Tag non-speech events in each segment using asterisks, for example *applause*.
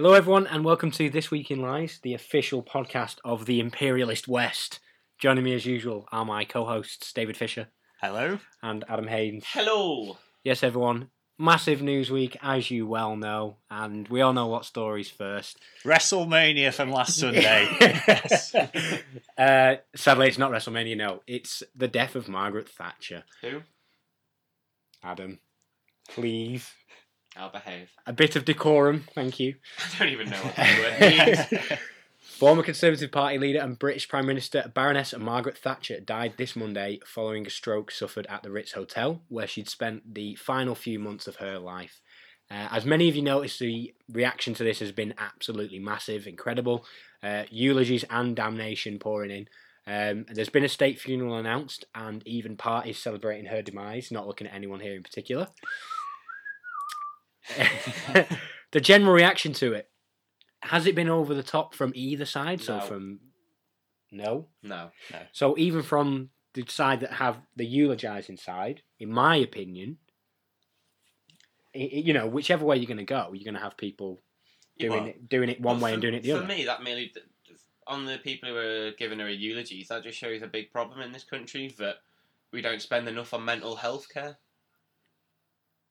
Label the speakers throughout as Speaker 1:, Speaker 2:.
Speaker 1: Hello, everyone, and welcome to This Week in Lies, the official podcast of the Imperialist West. Joining me, as usual, are my co hosts, David Fisher
Speaker 2: Hello.
Speaker 1: and Adam Haynes.
Speaker 3: Hello.
Speaker 1: Yes, everyone, massive news week, as you well know, and we all know what stories first.
Speaker 2: WrestleMania from last *laughs* Sunday.
Speaker 1: Yes. uh, sadly, it's not WrestleMania, no. It's the death of Margaret Thatcher.
Speaker 3: Who?
Speaker 1: Adam, please.
Speaker 3: I'll behave.
Speaker 1: A bit of decorum, thank you. *laughs*
Speaker 3: I don't even know what that word means.
Speaker 1: Former Conservative Party leader and British Prime Minister Baroness Margaret Thatcher died this Monday following a stroke suffered at the Ritz Hotel, where she'd spent the final few months of her life. Uh, as many of you noticed, the reaction to this has been absolutely massive, incredible. Uh, eulogies and damnation pouring in. Um, there's been a state funeral announced, and even parties celebrating her demise. Not looking at anyone here in particular. *laughs* the general reaction to it has it been over the top from either side? So
Speaker 3: No.
Speaker 1: from no,
Speaker 3: No. no.
Speaker 1: so even from the side that have the eulogising side, in my opinion, i i- you know, whichever way you're going to go, you're going to have people doing
Speaker 2: Well,
Speaker 1: it, doing it one
Speaker 3: Well,
Speaker 1: way
Speaker 3: for,
Speaker 1: and doing it the
Speaker 3: for
Speaker 1: other.
Speaker 3: me, that merely on the people who are giving her a eulogies, that just shows a big problem in this country that we don't spend enough on mental health care.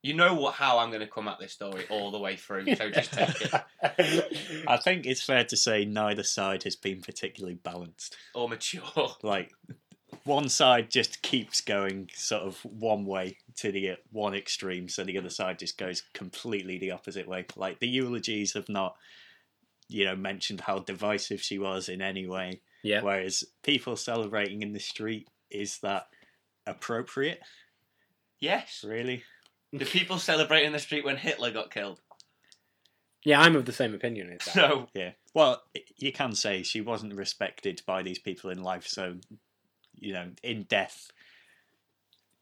Speaker 3: You know what? How I'm going to come at this story all the way through, so *laughs* just take it
Speaker 2: I think it's fair to say neither side has been particularly balanced.
Speaker 3: or mature. *laughs*
Speaker 2: Like, one side just keeps going sort of one way to the uh, one extreme, so the other side just goes completely the opposite way. Like, the eulogies have not, you know, mentioned how divisive she was in any way.
Speaker 1: yeah,
Speaker 2: Whereas people celebrating in the street, is that appropriate,
Speaker 3: Yes.
Speaker 2: really?
Speaker 3: Do people celebrate in the street when Hitler got killed?
Speaker 1: yeah, I'm of the same opinion. As that.
Speaker 3: So
Speaker 2: Yeah. Well, you can say she wasn't respected by these people in life, so you know, in death,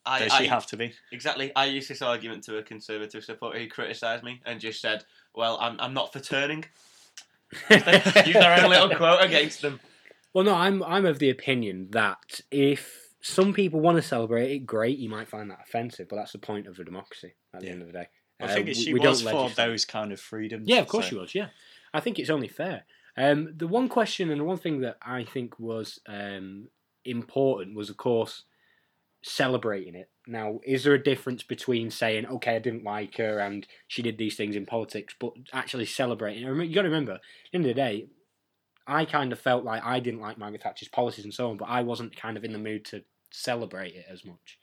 Speaker 3: I,
Speaker 2: does
Speaker 3: I
Speaker 2: she have to be?
Speaker 3: Exactly. I used this argument to a conservative supporter who criticised me and just said, "Well, I'm I'm not for turning." *laughs* Use their own little quote against them.
Speaker 1: Well, no, I'm I'm of the opinion that if some people want to celebrate it, great. You might find that offensive, but that's the point of a democracy. At the
Speaker 2: Yeah.
Speaker 1: end of the day,
Speaker 2: I
Speaker 1: Uh,
Speaker 2: think
Speaker 1: we-
Speaker 2: she
Speaker 1: we
Speaker 2: was
Speaker 1: don't
Speaker 2: for
Speaker 1: legislate.
Speaker 2: those kind of freedoms.
Speaker 1: Yeah, of course
Speaker 2: so-
Speaker 1: she was. Yeah, I think it's only fair. Um, the one question and the one thing that I think was um, important was, of course, celebrating it. Now, is there a difference between saying, "Okay, I didn't like her and she did these things in politics," but actually celebrating? it? You got to remember, at the end of the day, I kind of felt like I didn't like Margaret Thatcher's policies and so on, but I wasn't kind of in the mood to celebrate it as much,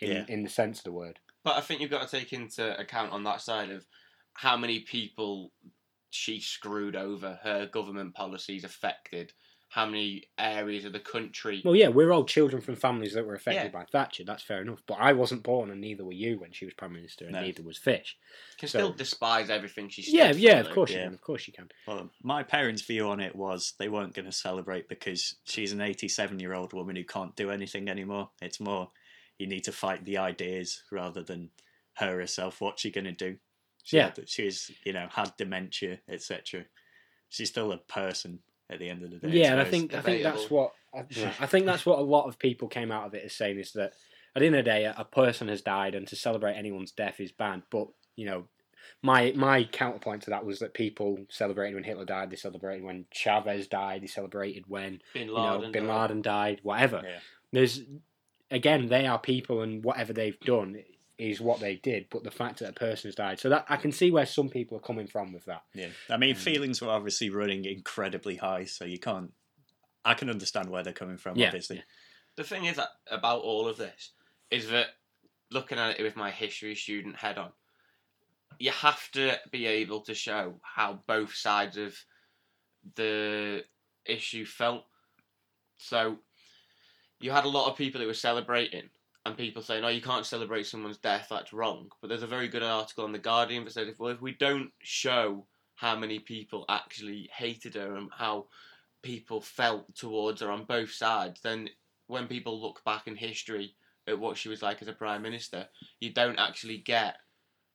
Speaker 1: in
Speaker 2: Yeah.
Speaker 1: in the sense of the word.
Speaker 3: But I think you've got to take into account on that side of how many people she screwed over, her government policies affected, how many areas of the country.
Speaker 1: Well, yeah, we're all children from families that were affected
Speaker 3: Yeah.
Speaker 1: by Thatcher. That's fair enough. But I wasn't born, and neither were you when she was prime minister, and
Speaker 2: No.
Speaker 1: neither was Fish.
Speaker 3: can
Speaker 1: so-
Speaker 3: still despise everything she stood
Speaker 1: Yeah, yeah, of
Speaker 3: though.
Speaker 1: course you can. Of course you can.
Speaker 2: Well, my parents' view on it was they weren't going to celebrate because she's an 87 year old woman who can't do anything anymore. It's more you need to fight the ideas rather than her herself. What's she going to do? She
Speaker 1: Yeah.
Speaker 2: had- she's you know had dementia, etc. She's still a person at the end of the day.
Speaker 1: Yeah, and I
Speaker 2: so
Speaker 1: think I think that's what I, *laughs* I think that's what a lot of people came out of it as saying is that at the end of the day, a, a person has died, and to celebrate anyone's death is bad. But you know, my my counterpoint to that was that people celebrated when Hitler died, they celebrated when Chavez died, they celebrated when
Speaker 3: Bin
Speaker 1: you
Speaker 3: Laden.
Speaker 1: know Bin
Speaker 3: died.
Speaker 1: Laden died, whatever.
Speaker 2: Yeah.
Speaker 1: There's again, they are people, and whatever they've done is what they did. But the fact that a person has died, so that I can see where some people are coming from with that.
Speaker 2: Yeah, I mean,
Speaker 1: Um,
Speaker 2: feelings were obviously running incredibly high, so you can't. I can understand where they're coming from.
Speaker 1: Yeah,
Speaker 2: obviously,
Speaker 1: yeah.
Speaker 3: The thing is that about all of this is that looking at it with my history student head on, you have to be able to show how both sides of the issue felt. So you had a lot of people who were celebrating and people saying, "Oh, you can't celebrate someone's death. That's wrong." But there's a very good article on the Guardian that said, "Well, if we don't show how many people actually hated her and how people felt towards her on both sides, then when people look back in history at what she was like as a prime minister, you don't actually get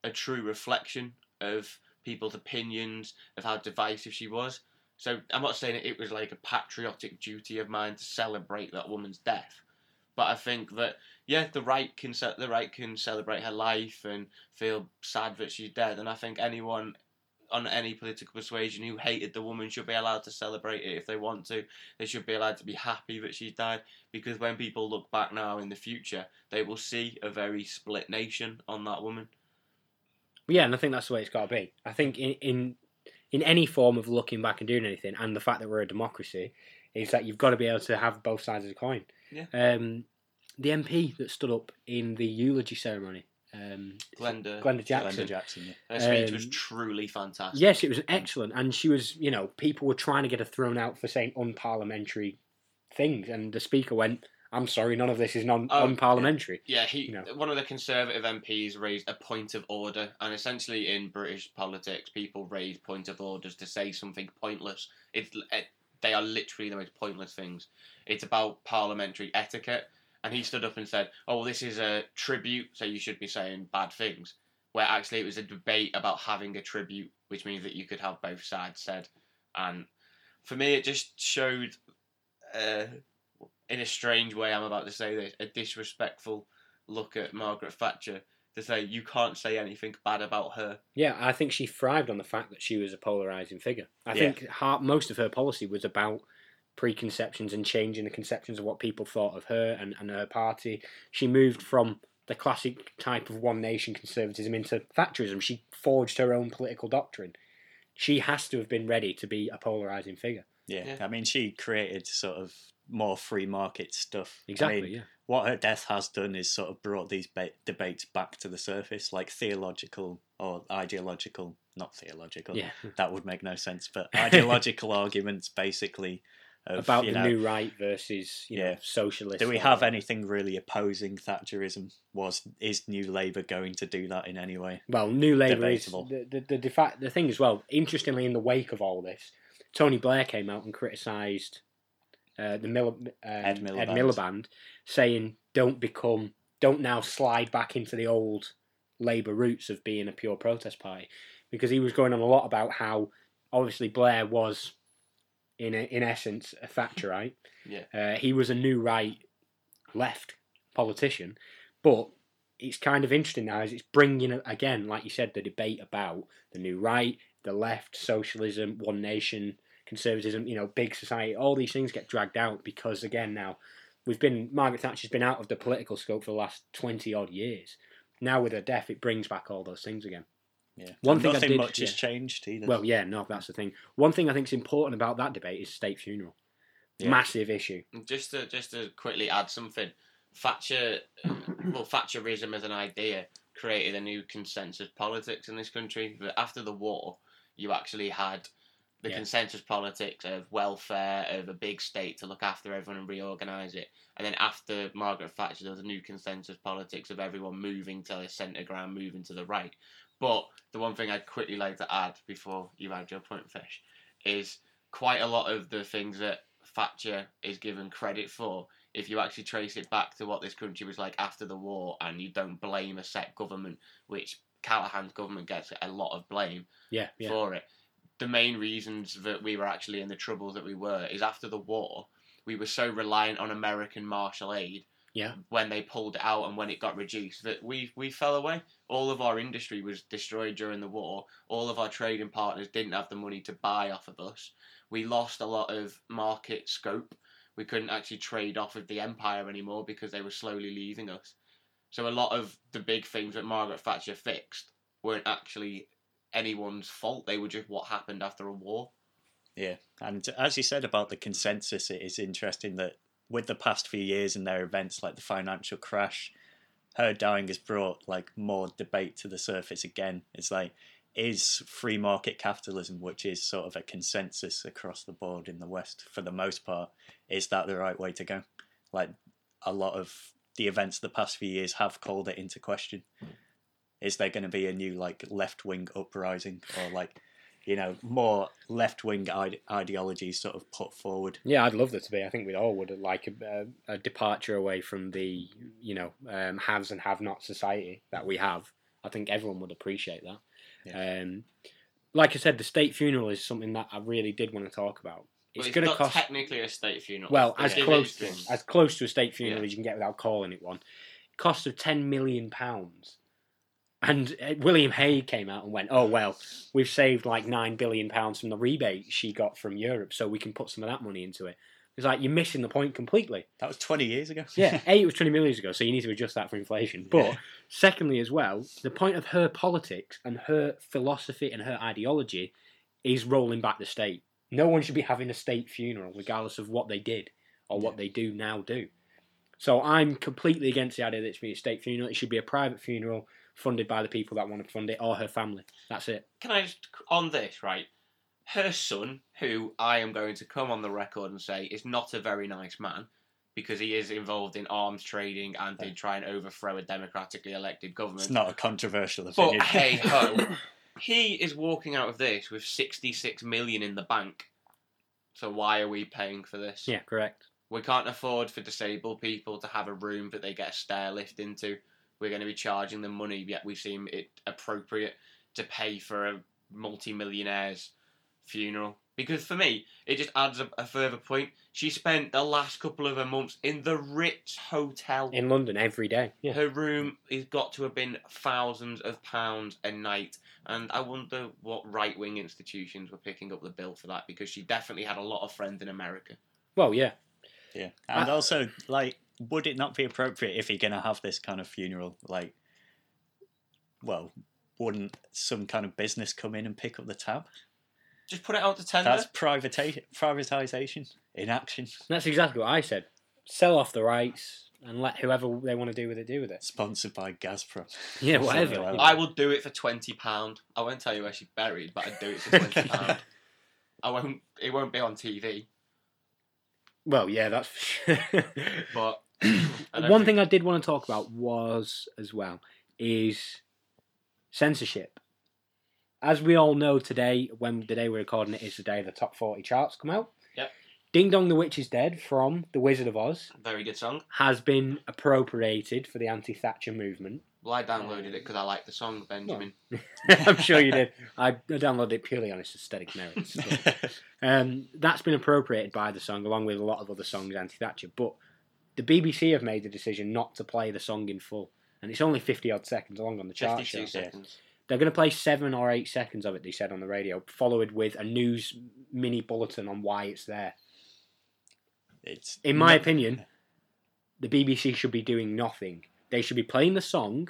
Speaker 3: a true reflection of people's opinions of how divisive she was. So I'm not saying it was like a patriotic duty of mine to celebrate that woman's death, but I think that yeah, the right can ce- the right can celebrate her life and feel sad that she's dead, and I think anyone on any political persuasion who hated the woman should be allowed to celebrate it if they want to. They should be allowed to be happy that she's died because when people look back now in the future, they will see a very split nation on that woman.
Speaker 1: Yeah, and I think that's the way it's got to be. I think in, in in any form of looking back and doing anything, and the fact that we're a democracy, is that you've got to be able to have both sides of the coin.
Speaker 3: Yeah.
Speaker 1: Um, the MP that stood up in the eulogy ceremony, um,
Speaker 3: Glenda,
Speaker 1: Glenda Jackson.
Speaker 2: Glenda Jackson. Yeah.
Speaker 3: her speech was
Speaker 1: um,
Speaker 3: truly fantastic.
Speaker 1: Yes, it was excellent, and she was, you know, people were trying to get her thrown out for saying unparliamentary things, and the speaker went, "I'm sorry, none of this is non
Speaker 3: Oh,
Speaker 1: unparliamentary."
Speaker 3: Yeah, he
Speaker 1: You know.
Speaker 3: one of the Conservative MPs raised a point of order, and essentially in British politics, people raise point of orders to say something pointless. It's it, they are literally the most pointless things. It's about parliamentary etiquette, and he stood up and said, "Oh, this is a tribute, so you should be saying bad things." Where actually it was a debate about having a tribute, which means that you could have both sides said, and for me, it just showed. Uh, in a strange way, I'm about to say this, a disrespectful look at Margaret Thatcher to say you can't say anything bad about her.
Speaker 1: Yeah, I think she thrived on the fact that she was a polarizing figure. I
Speaker 2: Yeah.
Speaker 1: think her, most of her policy was about preconceptions and changing the conceptions of what people thought of her and, and her party. She moved from the classic type of one nation conservatism into Thatcherism. She forged her own political doctrine. She has to have been ready to be a polarizing figure.
Speaker 2: Yeah.
Speaker 3: Yeah.
Speaker 2: I mean, she created sort of more free market stuff. I
Speaker 1: Exactly,
Speaker 2: mean,
Speaker 1: yeah.
Speaker 2: what her death has done is sort of brought these ba- debates back to the surface, like theological or ideological, not theological.
Speaker 1: Yeah.
Speaker 2: That would make no sense, but *laughs* ideological arguments basically of,
Speaker 1: About the
Speaker 2: know,
Speaker 1: new right versus you know,
Speaker 2: Yeah.
Speaker 1: socialist.
Speaker 2: Do we have anything really opposing Thatcherism? Was is New Labour going to do that in any way?
Speaker 1: Well, New Labour is the the the, defa- the thing as well. Interestingly, in the wake of all this, Tony Blair came out and criticised uh, the Miller, um, Ed,
Speaker 2: Miliband.
Speaker 1: Miliband, saying, "Don't become, don't now slide back into the old Labour roots of being a pure protest party," because he was going on a lot about how obviously Blair was, in a, in essence, a Thatcherite. *laughs*
Speaker 3: Yeah.
Speaker 1: Uh, he was a new right, left politician, but it's kind of interesting now as it's bringing again, like you said, the debate about the new right, the left, socialism, one nation, conservatism. You know, big society. All these things get dragged out because again now we've been Margaret Thatcher's been out of the political scope for the last twenty odd years. Now with her death, it brings back all those things again.
Speaker 2: Yeah,
Speaker 1: One
Speaker 2: And
Speaker 1: thing I
Speaker 2: nothing
Speaker 1: did-
Speaker 2: much has changed either.
Speaker 1: Well, yeah, no, that's the thing. One thing I think is important about that debate is state funeral.
Speaker 2: Yeah.
Speaker 1: Massive issue.
Speaker 3: Just to just to quickly add something, Thatcher, uh, well, Thatcherism as an idea created a new consensus politics in this country. But after the war, you actually had the
Speaker 1: Yeah.
Speaker 3: consensus politics of welfare, of a big state to look after everyone and reorganise it. And then after Margaret Thatcher, there was a new consensus politics of everyone moving to the centre ground, moving to the right. But the one thing I'd quickly like to add before you add your point, Fish, is quite a lot of the things that Thatcher is given credit for, if you actually trace it back to what this country was like after the war and you don't blame a set government, which Callaghan's government gets a lot of blame
Speaker 1: Yeah, yeah.
Speaker 3: for it. The main reasons that we were actually in the trouble that we were is after the war, we were so reliant on American Marshall aid
Speaker 1: Yeah.
Speaker 3: when they pulled it out and when it got reduced that we we fell away. All of our industry was destroyed during the war. All of our trading partners didn't have the money to buy off of us. We lost a lot of market scope. We couldn't actually trade off of the empire anymore because they were slowly leaving us. So a lot of the big things that Margaret Thatcher fixed weren't actually anyone's fault. They were just what happened after a war.
Speaker 2: Yeah, and as you said about the consensus, it is interesting that with the past few years and their events like the financial crash, her dying has brought like more debate to the surface again. It's like, is free market capitalism, which is sort of a consensus across the board in the West for the most part, is that the right way to go? Like a lot of the events of the past few years have called it into question. Is there going to be a new like left wing uprising or like you know, more left wing ide- ideologies sort of put forward.
Speaker 1: Yeah, I'd love there to be. I think we all would like a, a, a departure away from the you know um, haves and have not society that we have. I think everyone would appreciate that. Um, like I said, the state funeral is something that I really did want to talk about. It's
Speaker 3: Well,
Speaker 1: going to cost
Speaker 3: technically a state funeral.
Speaker 1: well as
Speaker 3: give
Speaker 1: close to, as close to a state funeral
Speaker 3: Yeah.
Speaker 1: as you can get without calling it one. Cost of ten million pounds. And uh, William Hague came out and went, "Oh well, we've saved like nine billion pounds from the rebate she got from Europe, so we can put some of that money into it." It's like you're missing the point completely.
Speaker 2: That was 20 years ago.
Speaker 1: Yeah, *laughs* A, it was 20 million years ago, so you need to adjust that for inflation. But
Speaker 2: Yeah.
Speaker 1: secondly, as well, the point of her politics and her philosophy and her ideology is rolling back the state. No one should be having a state funeral, regardless of what they did or what
Speaker 2: Yeah.
Speaker 1: they do now do. So I'm completely against the idea that it should be a state funeral. It should be a private funeral funded by the people that want to fund it or her family. That's it.
Speaker 3: Can I just on this right? Her son, who I am going to come on the record and say is not a very nice man, because he is involved in arms trading and did try and overthrow a democratically elected government.
Speaker 2: It's not a controversial
Speaker 3: But
Speaker 2: opinion.
Speaker 3: hey *laughs* ho, he is walking out of this with sixty-six million in the bank. So why are we paying for this?
Speaker 1: Yeah, correct.
Speaker 3: We can't afford for disabled people to have a room that they get a stair lift into. We're going to be charging them money, yet we seem it appropriate to pay for a multi-millionaire's funeral. Because for me, it just adds a, a further point. She spent the last couple of her months in the Ritz Hotel.
Speaker 1: In London every day. Yeah.
Speaker 3: Her room has got to have been thousands of pounds a night, and I wonder what right wing institutions were picking up the bill for that because she definitely had a lot of friends in America.
Speaker 1: Well, yeah.
Speaker 2: Yeah, and
Speaker 1: Uh,
Speaker 2: also, like, would it not be appropriate if you're going to have this kind of funeral? Like, well, wouldn't some kind of business come in and pick up the tab?
Speaker 3: Just put it out to tender.
Speaker 2: That's privata- privatization in action,
Speaker 1: That's exactly what I said. Sell off the rights and let whoever they want to do with it do with it.
Speaker 2: sponsored by Gazprom.
Speaker 1: Yeah, whatever.
Speaker 2: like
Speaker 3: I will do it for twenty pound. I won't tell you where she's buried, but I'd do it for twenty *laughs* pound. I won't. It won't be on TV,
Speaker 1: Well, yeah, that's.
Speaker 3: but I don't *clears throat*
Speaker 1: One thing I did want to talk about was as well is censorship. As we all know today, when the day we're recording it is the day the top forty charts come out.
Speaker 3: Yep.
Speaker 1: Ding Dong the Witch is Dead from The Wizard of Oz
Speaker 3: very good song.
Speaker 1: has been appropriated for the anti-Thatcher movement.
Speaker 3: Well, I downloaded it because I like the song Benjamin. *laughs*
Speaker 1: I'm sure you did. *laughs* I downloaded it purely on its aesthetic merits. but- *laughs* Um, that's been appropriated by the song, along with a lot of other songs anti-Thatcher. But the BBC have made the decision not to play the song in full, and it's only fifty odd seconds long on the chart
Speaker 3: Fifty-two
Speaker 1: show.
Speaker 3: seconds.
Speaker 1: They're going to play seven or eight seconds of it. They said on the radio, followed with a news mini bulletin on why it's there.
Speaker 2: it's
Speaker 1: In my
Speaker 2: not-
Speaker 1: opinion, the BBC should be doing nothing. They should be playing the song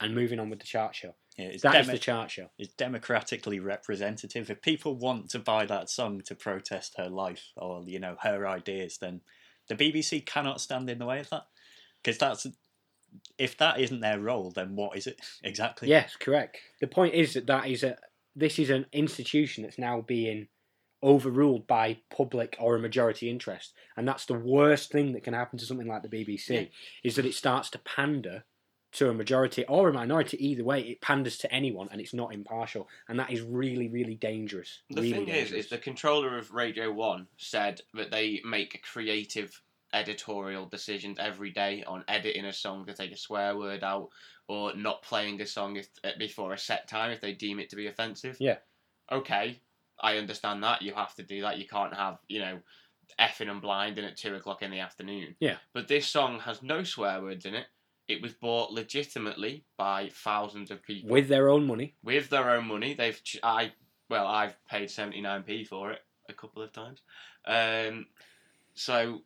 Speaker 1: and moving on with the chart show.
Speaker 2: yeah, it's,
Speaker 1: That is the chart show.
Speaker 2: it's democratically representative. If people want to buy that song to protest her life or you know her ideas, then the BBC cannot stand in the way of that because that's if that isn't their role, then what is it *laughs* exactly?
Speaker 1: Yes, correct. The point is that that is a this is an institution that's now being overruled by public or a majority interest, and that's the worst thing that can happen to something like the BBC
Speaker 3: Yeah.
Speaker 1: is that it starts to pander to a majority or a minority. Either way, it panders to anyone, and it's not impartial, and that is really, really dangerous.
Speaker 3: The
Speaker 1: really
Speaker 3: thing is,
Speaker 1: dangerous.
Speaker 3: is the controller of Radio One said that they make creative editorial decisions every day on editing a song to take a swear word out or not playing a song if, uh, before a set time if they deem it to be offensive.
Speaker 1: Yeah.
Speaker 3: Okay, I understand that. You have to do that. You can't have, you know, effing and blinding at two o'clock in the afternoon.
Speaker 1: Yeah.
Speaker 3: But this song has no swear words in it. It was bought legitimately by thousands of people
Speaker 1: with their own money.
Speaker 3: with their own money. They've ch- I well, I've paid seventy nine p for it a couple of times. Um, so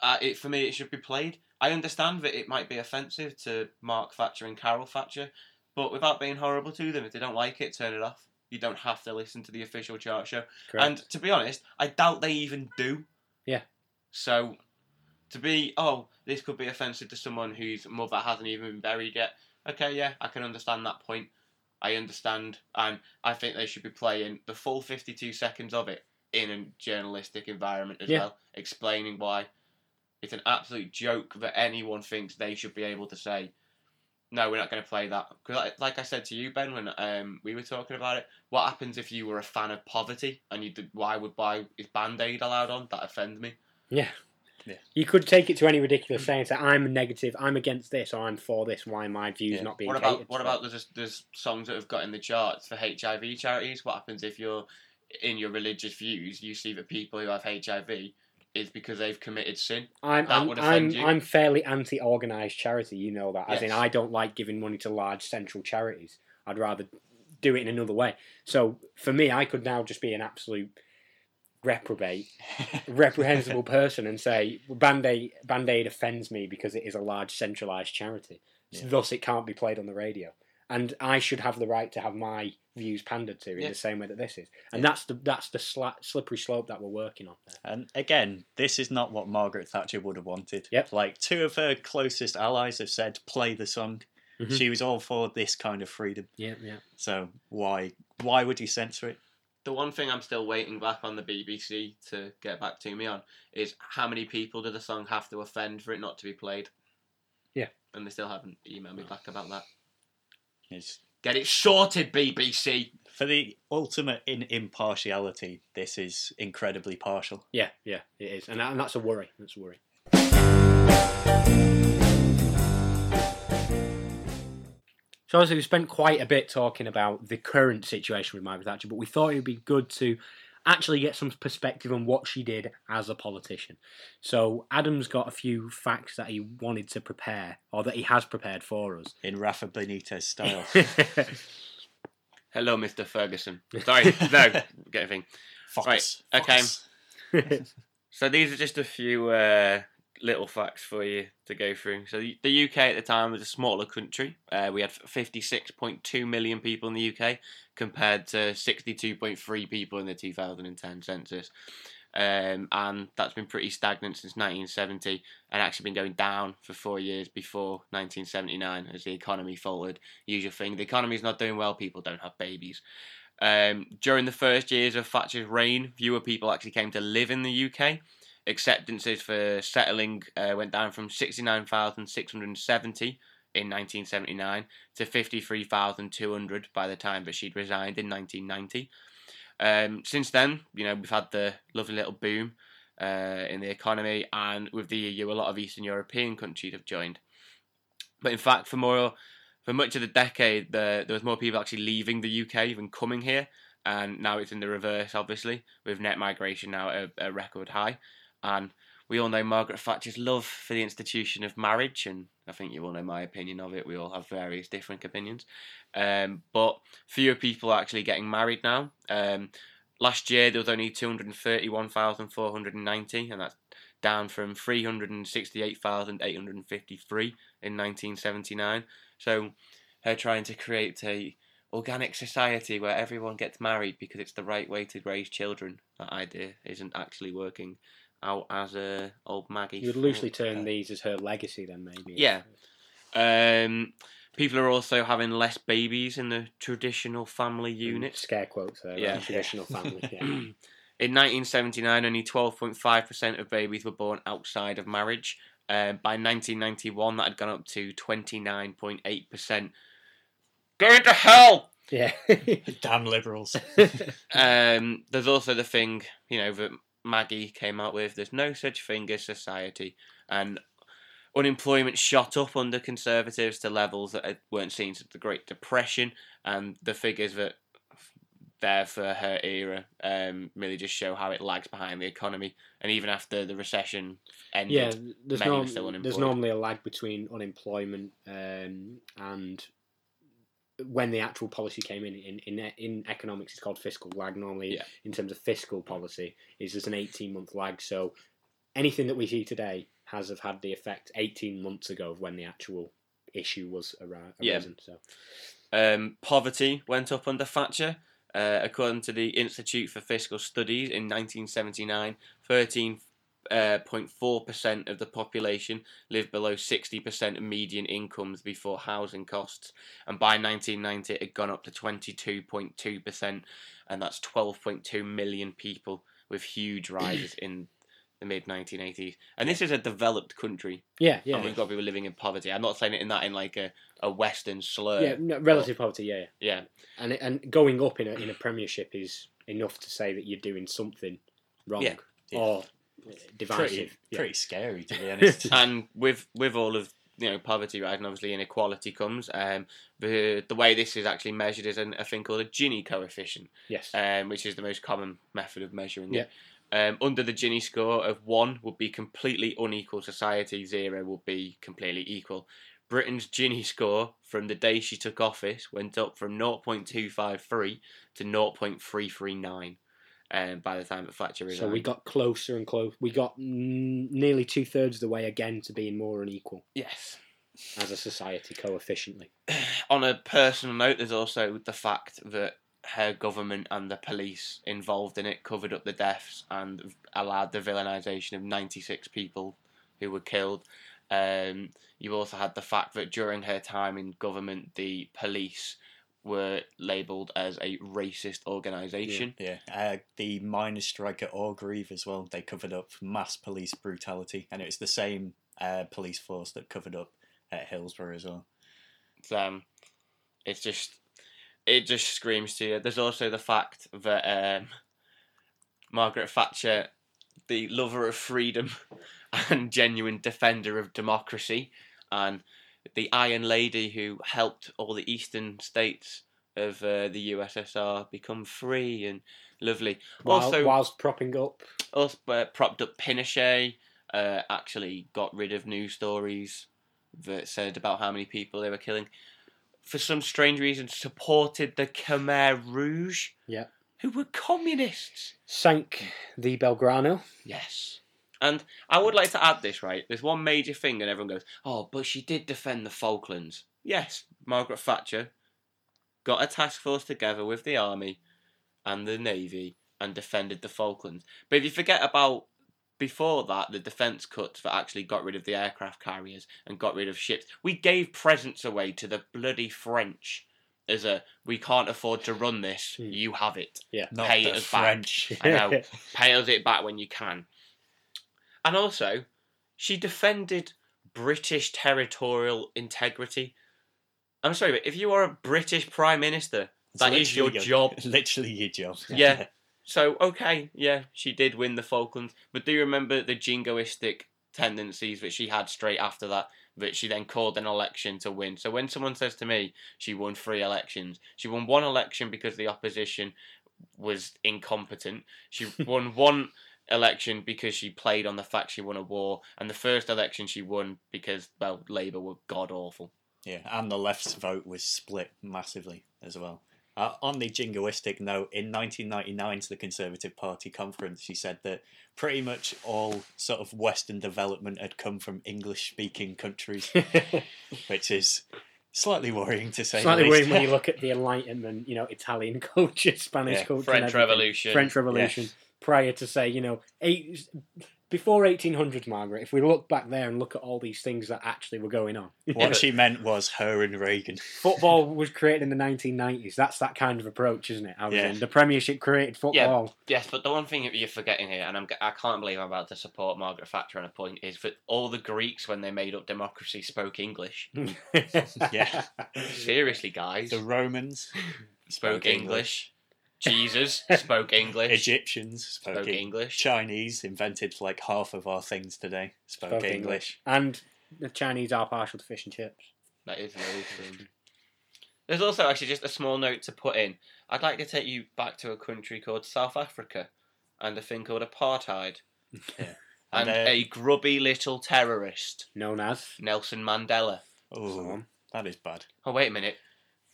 Speaker 3: uh, it for me it should be played. I understand that it might be offensive to Mark Thatcher and Carol Thatcher, but without being horrible to them, if they don't like it, turn it off. You don't have to listen to the official chart show.
Speaker 1: Correct.
Speaker 3: And to be honest, I doubt they even do.
Speaker 1: Yeah.
Speaker 3: So to be oh, this could be offensive to someone whose mother hasn't even been buried yet. Okay, yeah, I can understand that point. I understand, and I think they should be playing the full fifty-two seconds of it in a journalistic environment as
Speaker 1: Yeah.
Speaker 3: well, explaining why it's an absolute joke that anyone thinks they should be able to say, "No, we're not going to play that." Because, like, like I said to you, Ben, when um, we were talking about it, what happens if you were a fan of poverty and you did, why would buy is Band Aid allowed on? That offend me.
Speaker 1: Yeah.
Speaker 2: Yeah.
Speaker 1: You could take it to any ridiculous saying that I'm negative, I'm against this, or I'm for this. Why my views
Speaker 2: Yeah.
Speaker 1: not being
Speaker 3: What about what
Speaker 1: to?
Speaker 3: about there's there's songs that have got in the charts for HIV charities? What happens if you're in your religious views you see that people who have HIV is because they've committed sin.
Speaker 1: I'm
Speaker 3: That
Speaker 1: I'm,
Speaker 3: would
Speaker 1: I'm,
Speaker 3: you.
Speaker 1: I'm fairly anti-organized charity. You know that. As in, I don't like giving money to large central charities. I'd rather do it in another way. So for me, I could now just be an absolute reprobate, *laughs* reprehensible person and say Band Aid Band Aid offends me because it is a large centralized charity.
Speaker 2: Yeah.
Speaker 1: Thus, it can't be played on the radio. And I should have the right to have my views pandered to in
Speaker 3: Yeah.
Speaker 1: the same way that this is. And
Speaker 2: Yeah.
Speaker 1: that's the that's the sla- slippery slope that we're working on. There.
Speaker 2: And again, this is not what Margaret Thatcher would have wanted.
Speaker 1: Yep.
Speaker 2: Like two of her closest allies have said, play the song.
Speaker 1: Mhm.
Speaker 2: She was all for this kind of freedom.
Speaker 1: Yeah, yeah.
Speaker 2: So why why would you censor it?
Speaker 3: The one thing I'm still waiting back on the BBC to get back to me on is how many people did the song have to offend for it not to be played?
Speaker 1: Yeah.
Speaker 3: And they still haven't emailed me back about that.
Speaker 2: It's
Speaker 3: Get it sorted, BBC.
Speaker 2: for the ultimate in impartiality, this is incredibly partial.
Speaker 1: Yeah, yeah, it is, and, that, and that's a worry. That's a worry. So obviously we spent quite a bit talking about the current situation with Margaret Thatcher, but we thought it would be good to actually get some perspective on what she did as a politician. So Adam's got a few facts that he wanted to prepare, or that he has prepared for us.
Speaker 2: In Rafa Benitez style. *laughs*
Speaker 3: Hello, Mr. Ferguson. *laughs* Sorry, no, get a thing.
Speaker 2: Focus.
Speaker 3: Right, okay. *laughs* So these are just a few uh, little facts for you to go through. So the, UK at the time was a smaller country. Uh, we had 56.2 million people in the UK compared to 62.3 people in the 2010 census. Um, and that's been pretty stagnant since 1970 and actually been going down for four years before 1979 as the economy faltered. Usual thing, the economy's not doing well, people don't have babies. Um, during the first years of Thatcher's reign, fewer people actually came to live in the UK. Acceptances for settling uh, went down from 69,670 in 1979 to 53,200 by the time that she'd resigned in 1990. Um, since then, you know, we've had the lovely little boom uh, in the economy, and with the EU, a lot of Eastern European countries have joined. But in fact, for more for much of the decade, the, there was more people actually leaving the UK than coming here, and now it's in the reverse, obviously, with net migration now at a, a record high. And we all know Margaret Thatcher's love for the institution of marriage, and I think you all know my opinion of it. We all have various different opinions. Um, but fewer people are actually getting married now. Um, last year there was only 231,490, and that's down from 368,853 in 1979. So her trying to create a organic society where everyone gets married because it's the right way to raise children. That idea isn't actually working out as a old Maggie.
Speaker 1: you would loosely
Speaker 3: thought.
Speaker 1: term these as her legacy, then maybe.
Speaker 3: Yeah. Um, people are also having less babies in the traditional family unit.
Speaker 1: Scare quotes there.
Speaker 3: Yeah.
Speaker 1: Yeah. Traditional family. Yeah. *laughs*
Speaker 3: In 1979, only 12.5% of babies were born outside of marriage. Uh, by 1991, that had gone up to 29.8%. Going to hell!
Speaker 1: yeah. *laughs*
Speaker 2: Damn liberals. *laughs*
Speaker 3: Um, there's also the thing, you know, that Maggie came out with. There's no such thing as society, and unemployment shot up under Conservatives to levels that weren't seen since the Great Depression, and the figures that there for her era um, really just show how it lags behind the economy. And even after the recession ended,
Speaker 1: yeah, there's, norm- there's normally a lag between unemployment um, and when the actual policy came in. In, in in economics, it's called fiscal lag. Normally,
Speaker 3: Yeah.
Speaker 1: in terms of fiscal policy, is there's an 18 month lag. So anything that we see today has have had the effect 18 months ago of when the actual issue was around.
Speaker 3: Yeah.
Speaker 1: So
Speaker 3: Um, poverty went up under Thatcher. Uh, according to the Institute for Fiscal Studies in 1979, Uh, 13.4% of the population lived below 60% of median incomes before housing costs. And by 1990, it had gone up to 22.2%, and that's 12.2 million people with huge rises *clears throat* in the mid 1980s. And this is a developed country,
Speaker 1: yeah, yeah,
Speaker 3: and we've got people living in poverty. I'm not saying it in that in like a, a Western slur.
Speaker 1: yeah. No, relative poverty, yeah, yeah.
Speaker 3: Yeah.
Speaker 1: and and going up in a in a premiership is enough to say that you're doing something wrong
Speaker 3: Yeah.
Speaker 2: Yeah.
Speaker 1: or divisive.
Speaker 2: pretty,
Speaker 1: yeah.
Speaker 2: pretty scary to be *laughs* honest. *laughs*
Speaker 3: and with with all of you know poverty and obviously inequality comes. Um, the the way this is actually measured is an, a thing called a Gini coefficient,
Speaker 1: Yes.
Speaker 3: um, which is the most common method of measuring
Speaker 1: Yeah.
Speaker 3: it. Um, under the Gini score of one would be completely unequal society, zero would be completely equal. Britain's Gini score from the day she took office went up from 0.253 to 0.339 um, by the time that Thatcher resigned.
Speaker 1: So we got closer and close. We got mm, nearly two thirds of the way again to being more unequal
Speaker 3: yes.
Speaker 1: as a society coefficiently. *sighs*
Speaker 3: On a personal note, there's also the fact that her government and the police involved in it covered up the deaths and allowed the villainisation of 96 people who were killed. Um, you also had the fact that during her time in government, the police were labelled as a racist organisation.
Speaker 2: Yeah, uh, the miners' strike at Orgreave as well. They covered up mass police brutality, and it's the same uh, police force that covered up at Hillsborough as well.
Speaker 3: It's, um, it's just it just screams to you. There's also the fact that um, Margaret Thatcher, the lover of freedom *laughs* and genuine defender of democracy, and the Iron Lady who helped all the eastern states of uh, the USSR become free and lovely.
Speaker 1: While,
Speaker 3: also,
Speaker 1: whilst propping up,
Speaker 3: also uh, propped up Pinochet, uh, actually got rid of news stories that said about how many people they were killing. For some strange reason, supported the Khmer Rouge,
Speaker 1: Yeah.
Speaker 3: who were communists.
Speaker 1: sank the Belgrano.
Speaker 3: Yes. And I would like to add this, right? There's one major thing, and everyone goes, oh, but she did defend the Falklands. Yes, Margaret Thatcher got a task force together with the army and the navy and defended the Falklands. But if you forget about before that, the defence cuts that actually got rid of the aircraft carriers and got rid of ships, we gave presents away to the bloody French as a we can't afford to run this,
Speaker 1: Hmm.
Speaker 3: you have it.
Speaker 2: Not
Speaker 3: Pay
Speaker 2: the
Speaker 3: us back. I know. *laughs* Pay us it back when you can. And also, she defended British territorial integrity. I'm sorry, but if you are a British Prime Minister,
Speaker 2: It's
Speaker 3: that is your
Speaker 2: literally
Speaker 3: job. *laughs*
Speaker 2: Literally your job. *laughs*
Speaker 3: Yeah. *laughs* So, okay, yeah, she did win the Falklands. But do you remember the jingoistic tendencies that she had straight after that? That she then called an election to win. So when someone says to me she won three elections, she won one election because the opposition was incompetent. She won one election because she played on the fact she won a war, and the first election she won because well Labour were god awful.
Speaker 2: Yeah, and the left's vote was split massively as well. Uh, on the jingoistic note, in 1999 to the Conservative Party conference, she said that pretty much all sort of Western development had come from English-speaking countries, *laughs* which is slightly worrying to say. the
Speaker 1: Slightly
Speaker 2: least.
Speaker 1: worrying when you look at the Enlightenment, you know, Italian *laughs* culture, Spanish
Speaker 2: Yeah,
Speaker 1: culture,
Speaker 3: French. Revolution.
Speaker 1: French Revolution. Prior to say, you know, eight before 1800s, Margaret. If we look back there and look at all these things that actually were going on,
Speaker 2: What *laughs* she meant was her and Reagan.
Speaker 1: football *laughs* was created in the 1990s. That's that kind of approach, isn't it? I was
Speaker 2: Yeah.
Speaker 1: in. The Premiership created football.
Speaker 3: Yes, but the one thing that you're forgetting here, and I'm, I can't believe I'm about to support Margaret Thatcher on a point, is that all the Greeks, when they made up democracy, spoke English. *laughs*
Speaker 2: Yeah.
Speaker 3: Seriously, guys.
Speaker 2: The Romans
Speaker 3: spoke English. Jesus *laughs* spoke English.
Speaker 2: Egyptians spoke,
Speaker 3: spoke
Speaker 2: English.
Speaker 3: English.
Speaker 2: Chinese invented like half of our things today. Spoke,
Speaker 1: Spoke
Speaker 2: English.
Speaker 1: And the Chinese are partial to fish and chips.
Speaker 3: That is very true. There's also actually just a small note to put in. I'd like to take you back to a country called South Africa and a thing called apartheid. *laughs*
Speaker 2: Yeah.
Speaker 3: And
Speaker 2: And, uh,
Speaker 3: a grubby little terrorist,
Speaker 1: Known as.
Speaker 3: Nelson Mandela.
Speaker 2: Oh, that is bad.
Speaker 3: Oh wait a minute,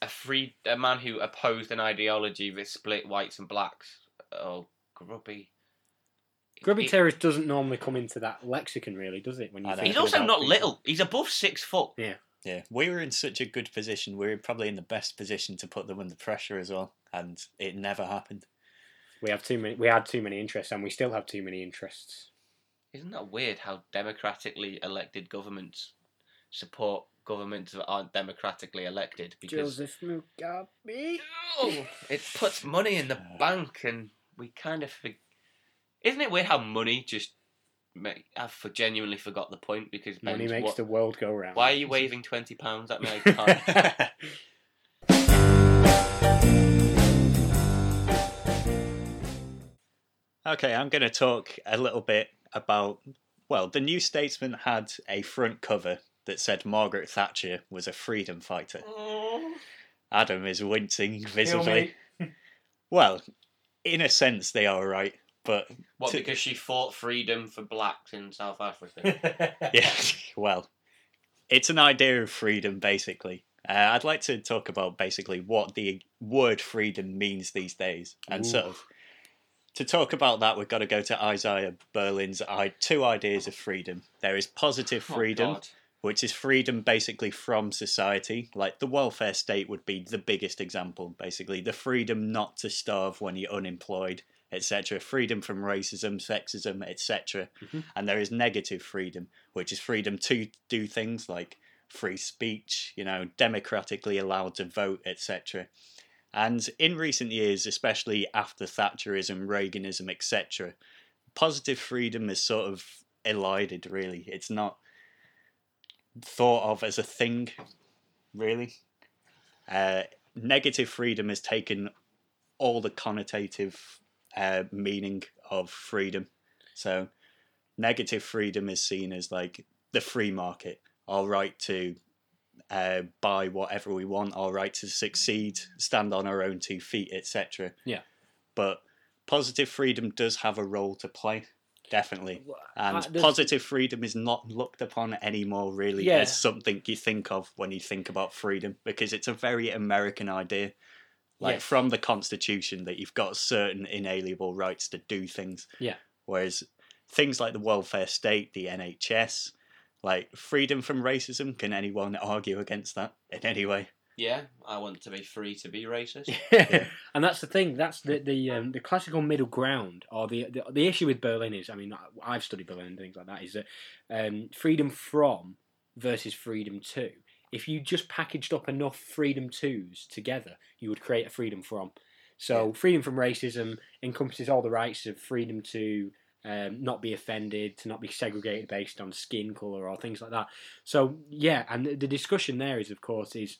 Speaker 3: a free a man who opposed an ideology that split whites and blacks. Oh, grubby.
Speaker 1: Grubby
Speaker 3: He-
Speaker 1: terrorist doesn't normally come into that lexicon, really, does it? When you
Speaker 2: I know.
Speaker 1: think
Speaker 3: He's also not
Speaker 1: people?
Speaker 3: little. He's above six foot.
Speaker 2: Yeah, we were in such a good position. We were probably in the best position to put them under pressure as well, and it never happened.
Speaker 1: We have too many. We had too many interests, and we still have too many interests.
Speaker 3: Isn't that weird how democratically elected governments support governments that aren't democratically elected? Because
Speaker 1: Joseph Mugabe.
Speaker 3: Oh, it puts money in the bank, and we kind of. For... Isn't it weird how money just? Make... I've for- genuinely forgot the point because
Speaker 1: Money
Speaker 3: Ben's
Speaker 1: makes
Speaker 3: what-
Speaker 1: the world go round.
Speaker 3: Why are you waving twenty pounds at me? I can't.
Speaker 2: Okay, I'm going to talk a little bit about. Well, the New Statesman had a front cover that said Margaret Thatcher was a freedom fighter. Adam is wincing visibly. *laughs* Well, in a sense, they are right. but
Speaker 3: What,
Speaker 2: To-
Speaker 3: because she fought freedom for blacks in South Africa? *laughs* *laughs*
Speaker 2: yeah, well, it's an idea of freedom, basically. Uh, I'd like to talk about basically what the word freedom means these days, and sort of to talk about that, we've got to go to Isaiah Berlin's two ideas of freedom. There is positive
Speaker 3: Oh,
Speaker 2: freedom,
Speaker 3: God.
Speaker 2: Which is freedom basically from society. Like the welfare state would be the biggest example, basically. The freedom not to starve when you're unemployed, etc. Freedom from racism, sexism, etc.
Speaker 1: Mhm.
Speaker 2: And there is negative freedom, which is freedom to do things like free speech, you know, democratically allowed to vote, etc. And in recent years, especially after Thatcherism, Reaganism, etc., positive freedom is sort of elided, really. It's not thought of as a thing, really. Uh, negative freedom has taken all the connotative uh, meaning of freedom. So, negative freedom is seen as like the free market, our right to uh, buy whatever we want, our right to succeed, stand on our own two feet, etc.
Speaker 1: Yeah.
Speaker 2: But positive freedom does have a role to play, definitely. And
Speaker 1: Uh,
Speaker 2: positive freedom is not looked upon anymore, really,
Speaker 1: Yeah.
Speaker 2: as something you think of when you think about freedom, because it's a very American idea. Like
Speaker 1: Yes.
Speaker 2: from the Constitution, that you've got certain inalienable rights to do things.
Speaker 1: Yeah.
Speaker 2: Whereas things like the welfare state, the NHS, like freedom from racism, can anyone argue against that in any way?
Speaker 3: Yeah, I want to be free to be racist. *laughs* yeah.
Speaker 1: and that's the thing. That's the the um, the classical middle ground, or the, the the issue with Berlin is. I mean, I've studied Berlin and things like that. Is that um, freedom from versus freedom to? If you just packaged up enough freedom twos together, you would create a freedom from. So freedom from racism encompasses all the rights of freedom to um, not be offended, to not be segregated based on skin color or things like that. So yeah, and the, the discussion there is, of course, is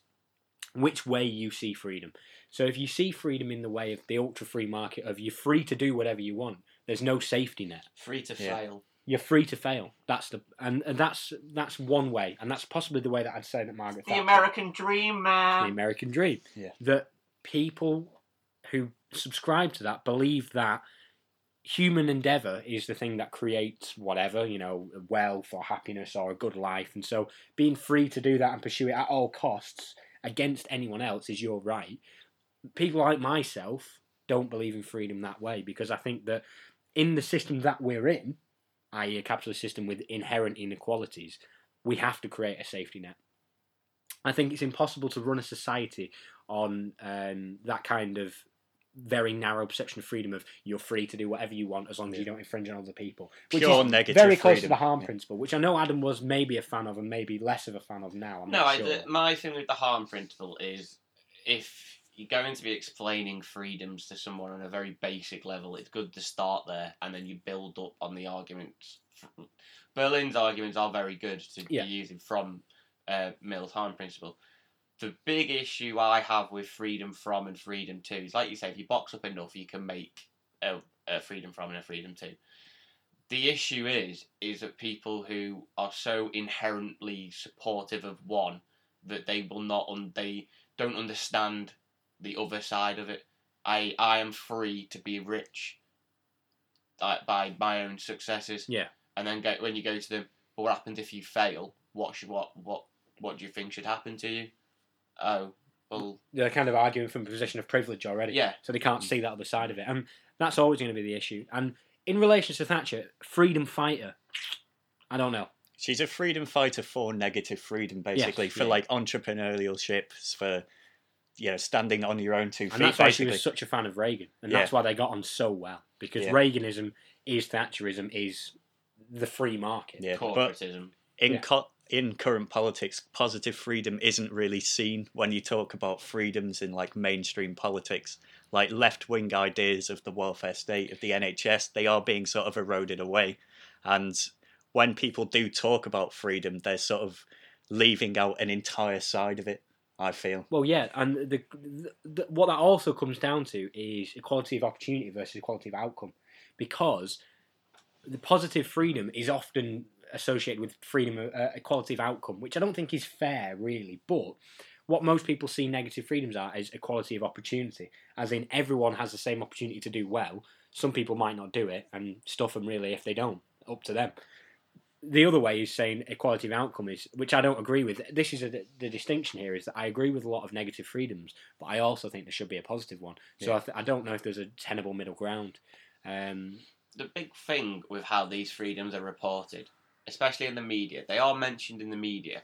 Speaker 1: which way you see freedom. So if you see freedom in the way of the ultra free market of you're free to do whatever you want, there's no safety net.
Speaker 3: Free to
Speaker 2: Yeah.
Speaker 3: fail.
Speaker 1: You're free to fail. That's the and, and that's that's one way, and that's possibly the way that I'd say that Margaret
Speaker 3: The
Speaker 1: Thatcher-
Speaker 3: American dream, man. the.
Speaker 1: American dream.
Speaker 2: Yeah.
Speaker 1: That people who subscribe to that believe that human endeavor is the thing that creates whatever, you know, wealth or happiness or a good life. And so being free to do that and pursue it at all costs against anyone else is your right. People like myself don't believe in freedom that way because I think that in the system that we're in, i.e., a capitalist system with inherent inequalities, we have to create a safety net. I think it's impossible to run a society on um, that kind of very narrow perception of freedom of you're free to do whatever you want as long as you don't infringe on other people. Which
Speaker 2: Pure
Speaker 1: is
Speaker 2: negative
Speaker 1: very close to the harm
Speaker 2: Yeah.
Speaker 1: principle, which I know Adam was maybe a fan of and maybe less of a fan of now. I'm
Speaker 3: No,
Speaker 1: not
Speaker 3: I,
Speaker 1: sure.
Speaker 3: the, my thing with the harm principle is if you're going to be explaining freedoms to someone on a very basic level, it's good to start there and then you build up on the arguments. Berlin's arguments are very good to
Speaker 1: Yeah.
Speaker 3: be using from uh, Mill's harm principle. The big issue I have with freedom from and freedom to is, like you say, if you box up enough, you can make a, a freedom from and a freedom to. The issue is, is that people who are so inherently supportive of one that they will not, un- they don't understand the other side of it. I, I am free to be rich uh, by my own successes.
Speaker 1: Yeah.
Speaker 3: And then go, when you go to them, but what happens if you fail? What should what what what do you think should happen to you? Oh, well,
Speaker 1: They're kind of arguing from a position of privilege already.
Speaker 3: yeah.
Speaker 1: so they can't see that other side of it, and that's always going to be the issue. And in relation to Thatcher, freedom fighter, I don't know.
Speaker 2: She's a freedom fighter for negative freedom, basically, for
Speaker 1: yeah.
Speaker 2: like entrepreneurialship, for you know, standing on your own two feet.
Speaker 1: And that's why she was such a fan of Reagan, and
Speaker 2: Yeah.
Speaker 1: that's why they got on so well because
Speaker 2: Yeah.
Speaker 1: Reaganism is Thatcherism is the free market.
Speaker 2: yeah, but
Speaker 3: corporatism.
Speaker 2: in
Speaker 1: Yeah.
Speaker 2: co- in current politics, positive freedom isn't really seen when you talk about freedoms in like mainstream politics. Like left wing ideas of the welfare state of the NHS, they are being sort of eroded away. And when people do talk about freedom, they're sort of leaving out an entire side of it. I feel.
Speaker 1: Well, yeah, and the, the, what that also comes down to is equality of opportunity versus equality of outcome, because the positive freedom is often associated with freedom of uh, equality of outcome, which I don't think is fair, really. But what most people see negative freedoms are is equality of opportunity, as in everyone has the same opportunity to do well. Some people might not do it, and stuff them really if they don't. Up to them. The other way is saying equality of outcome is, which I don't agree with. This is a, the distinction here is that I agree with a lot of negative freedoms, but I also think there should be a positive one. So
Speaker 2: Yeah.
Speaker 1: I, th- I don't know if there's a tenable middle ground. Um,
Speaker 3: the big thing with how these freedoms are reported, especially in the media, they are mentioned in the media,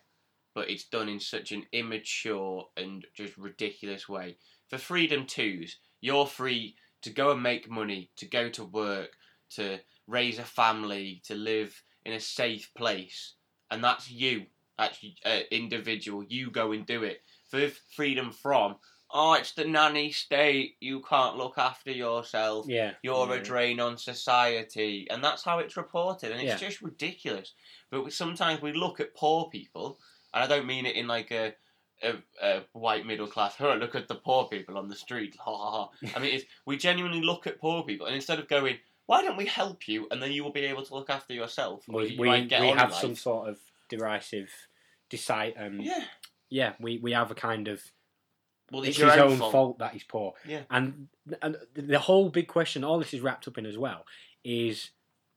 Speaker 3: but it's done in such an immature and just ridiculous way. For freedom twos, you're free to go and make money, to go to work, to raise a family, to live in a safe place, and that's you, actually, uh, individual. You go and do it. For freedom from, oh, it's the nanny state. You can't look after yourself
Speaker 1: yeah,
Speaker 3: you're
Speaker 2: Yeah.
Speaker 3: a drain on society, and that's how it's reported, and it's
Speaker 1: Yeah.
Speaker 3: just ridiculous. But we, sometimes we look at poor people, and I don't mean it in like a a, a white middle class. Oh, *laughs* look at the poor people on the street. Ha ha ha. I mean, it's, we genuinely look at poor people, and instead of going, "Why don't we help you?" and then you will be able to look after yourself,
Speaker 1: we,
Speaker 3: you
Speaker 1: we,
Speaker 3: might get
Speaker 1: we have some sort of derisive, decide. Um,
Speaker 3: Yeah.
Speaker 1: yeah, we, we have a kind of
Speaker 3: Well,
Speaker 1: it's his
Speaker 3: own,
Speaker 1: own
Speaker 3: fault.
Speaker 1: fault. that he's poor.
Speaker 3: Yeah.
Speaker 1: And and the whole big question, all this is wrapped up in as well, is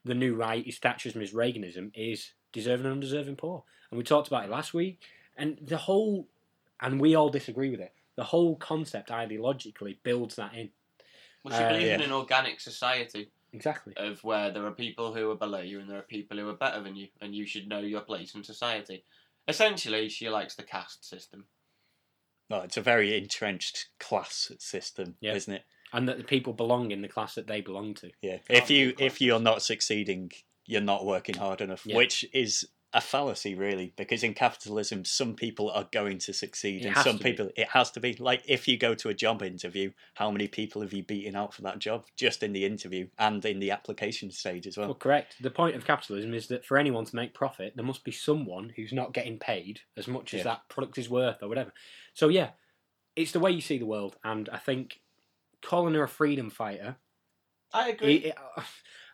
Speaker 1: the new right, is Thatcherism, is Reaganism, is deserving and undeserving poor. And we talked about it last week. And the whole, and we all disagree with it. The whole concept ideologically builds that in.
Speaker 3: Well, she
Speaker 1: Uh,
Speaker 3: believe in an organic society
Speaker 1: Exactly.
Speaker 3: of where there are people who are below you and there are people who are better than you, and you should know your place in society. Essentially, she likes the caste system.
Speaker 2: Well, it's a very entrenched class system,
Speaker 1: Yeah.
Speaker 2: isn't it?
Speaker 1: And that the people belong in the class that they belong to.
Speaker 2: Yeah. If you if you're not succeeding, you're not working hard enough,
Speaker 1: Yeah.
Speaker 2: which is a fallacy, really, because in capitalism, some people are going to succeed,
Speaker 1: It
Speaker 2: and some
Speaker 1: to be.
Speaker 2: people it has to be. Like if you go to a job interview, how many people have you beaten out for that job just in the interview and in the application stage as
Speaker 1: Well,
Speaker 2: well?
Speaker 1: correct. The point of capitalism is that for anyone to make profit, there must be someone who's not getting paid as much as
Speaker 2: Yeah.
Speaker 1: that product is worth or whatever. So, yeah, it's the way you see the world. And I think calling her a freedom fighter,
Speaker 3: I agree.
Speaker 1: it- it- uh,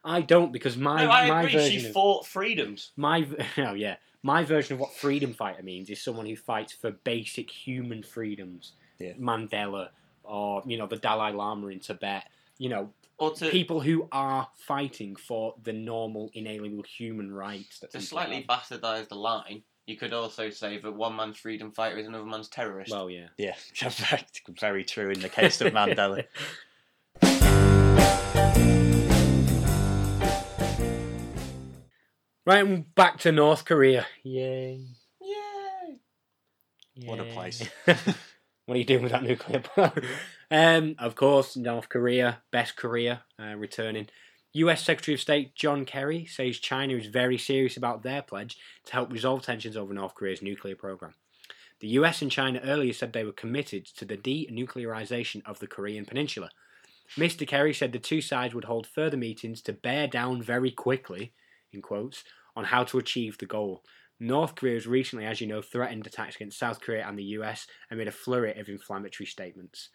Speaker 1: I don't because my,
Speaker 3: no, I
Speaker 1: my
Speaker 3: agree.
Speaker 1: version
Speaker 3: She
Speaker 1: of,
Speaker 3: fought freedoms.
Speaker 1: my v- *laughs* oh yeah my version of what freedom fighter means is someone who fights for basic human freedoms
Speaker 2: Yeah.
Speaker 1: mandela or you know the dalai lama in tibet you know
Speaker 3: Or to,
Speaker 1: people who are fighting for the normal inalienable human rights that
Speaker 3: to slightly
Speaker 1: have.
Speaker 3: bastardise the line, you could also say that one man's freedom fighter is another man's terrorist.
Speaker 1: well yeah
Speaker 2: Yeah, *laughs* very, very true in the case of Mandela. *laughs*
Speaker 1: right and back to north korea yay
Speaker 3: Yay!
Speaker 2: What a place. *laughs*
Speaker 1: what are you doing with that nuclear power? um, of course, North Korea, best Korea, uh, returning. US Secretary of State John Kerry says China is very serious about their pledge to help resolve tensions over North Korea's nuclear program. The US and China earlier said they were committed to the denuclearization of the Korean Peninsula. Mr. Kerry said the two sides would hold further meetings to bear down very quickly, in quotes, on how to achieve the goal. North Korea has recently, as you know, threatened attacks against South Korea and the US amid a flurry of inflammatory statements.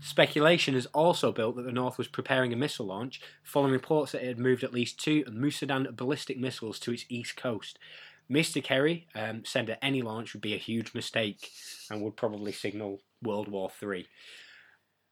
Speaker 1: Speculation has also built that the North was preparing a missile launch, following reports that it had moved at least two Musudan ballistic missiles to its east coast. Mr. Kerry um, said that any launch would be a huge mistake and would probably signal World War III.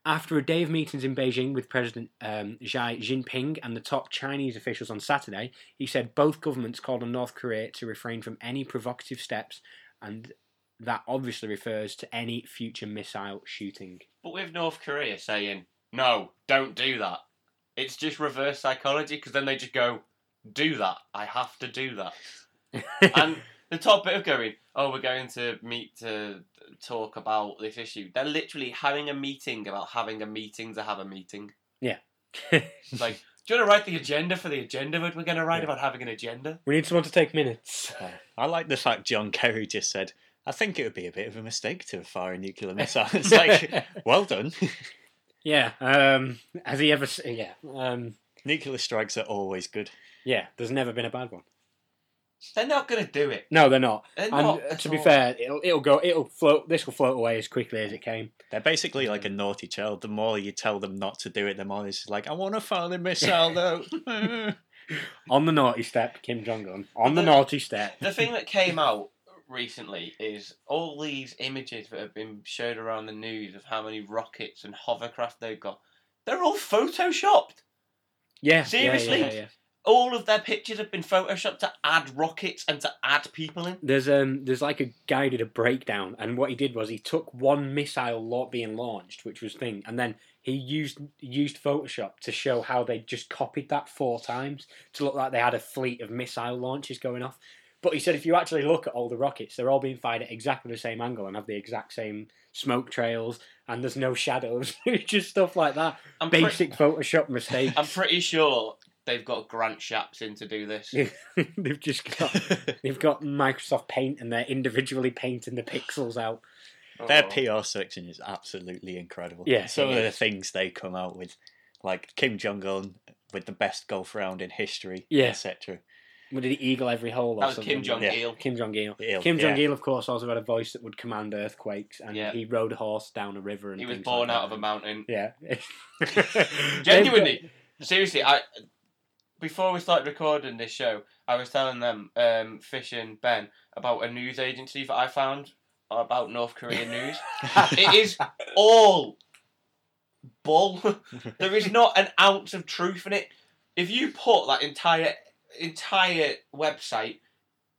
Speaker 1: After a day of meetings in Beijing with President um, Xi Jinping and the top Chinese officials on Saturday, he said both governments called on North Korea to refrain from any provocative steps, and that obviously refers to any future missile shooting.
Speaker 3: But with North Korea saying, no, don't do that, it's just reverse psychology because then they just go, do that. I have to do that. *laughs* and the top bit of going, oh, we're going to meet to talk about this issue. They're literally having a meeting about having a meeting to have a meeting. Yeah. *laughs* like, do you want to write the agenda for the agenda that we're going to write
Speaker 1: Yeah.
Speaker 3: about having an agenda?
Speaker 1: we need someone to take minutes.
Speaker 2: I like the fact John Kerry just said, I think it would be a bit of a mistake to fire a nuclear *laughs* missile. It's like, well done. *laughs*
Speaker 1: yeah. Um, has he ever? Yeah. Um,
Speaker 2: nuclear strikes are always good.
Speaker 1: yeah. There's never been a bad one.
Speaker 3: They're not going to do it.
Speaker 1: No, they're not.
Speaker 3: They're
Speaker 1: And
Speaker 3: not
Speaker 1: to be
Speaker 3: all.
Speaker 1: fair, it'll it'll go. It'll float. This will float away as quickly as it came.
Speaker 2: They're basically like a mm. naughty child. The more you tell them not to do it, the more it's like, I want to fire the missile though. *laughs* *laughs*
Speaker 1: On the naughty step, Kim Jong Un. On the
Speaker 3: The-
Speaker 1: naughty step.
Speaker 3: the thing that came out recently is all these images that have been showed around the news of how many rockets and hovercraft they've got. They're all photoshopped.
Speaker 1: Yeah,
Speaker 3: Seriously?
Speaker 1: Yeah, yeah, yeah.
Speaker 3: All of their pictures have been photoshopped to add rockets and to add people in.
Speaker 1: There's um there's like a guy did a breakdown, and what he did was he took one missile lot being launched, which was thing, and then he used used Photoshop to show how they just copied that four times to look like they had a fleet of missile launches going off. But he said if you actually look at all the rockets, they're all being fired at exactly the same angle and have the exact same smoke trails, and there's no shadows. it's *laughs* just stuff like that.
Speaker 3: I'm, pre-
Speaker 1: Basic Photoshop *laughs* mistakes.
Speaker 3: I'm pretty sure they've got Grant Shapps in to do this. *laughs*
Speaker 1: They've just got *laughs* they've got Microsoft Paint and they're individually painting the pixels out.
Speaker 2: Their
Speaker 3: Oh.
Speaker 2: PR section is absolutely incredible.
Speaker 1: Yeah,
Speaker 2: some
Speaker 1: it
Speaker 2: of the things they come out with, like Kim Jong Un with the best golf round in history,
Speaker 1: Yeah.
Speaker 2: etc.
Speaker 1: What did he eagle every hole? Or
Speaker 3: That was
Speaker 1: something?
Speaker 3: Kim Jong
Speaker 2: Yeah.
Speaker 3: Il.
Speaker 1: Kim Jong Il.
Speaker 2: Il,
Speaker 1: Kim Jong
Speaker 2: yeah.
Speaker 1: Il, of course, also had a voice that would command earthquakes, and
Speaker 3: Yeah.
Speaker 1: he rode a horse down a river. And
Speaker 3: He was born
Speaker 1: like
Speaker 3: out of a mountain.
Speaker 1: Yeah. *laughs*
Speaker 3: Genuinely, seriously, I before we started recording this show, I was telling them, um, Fish and Ben, about a news agency that I found about North Korean *laughs* news. it is all bull. *laughs* there is not an ounce of truth in it. If you put that entire entire website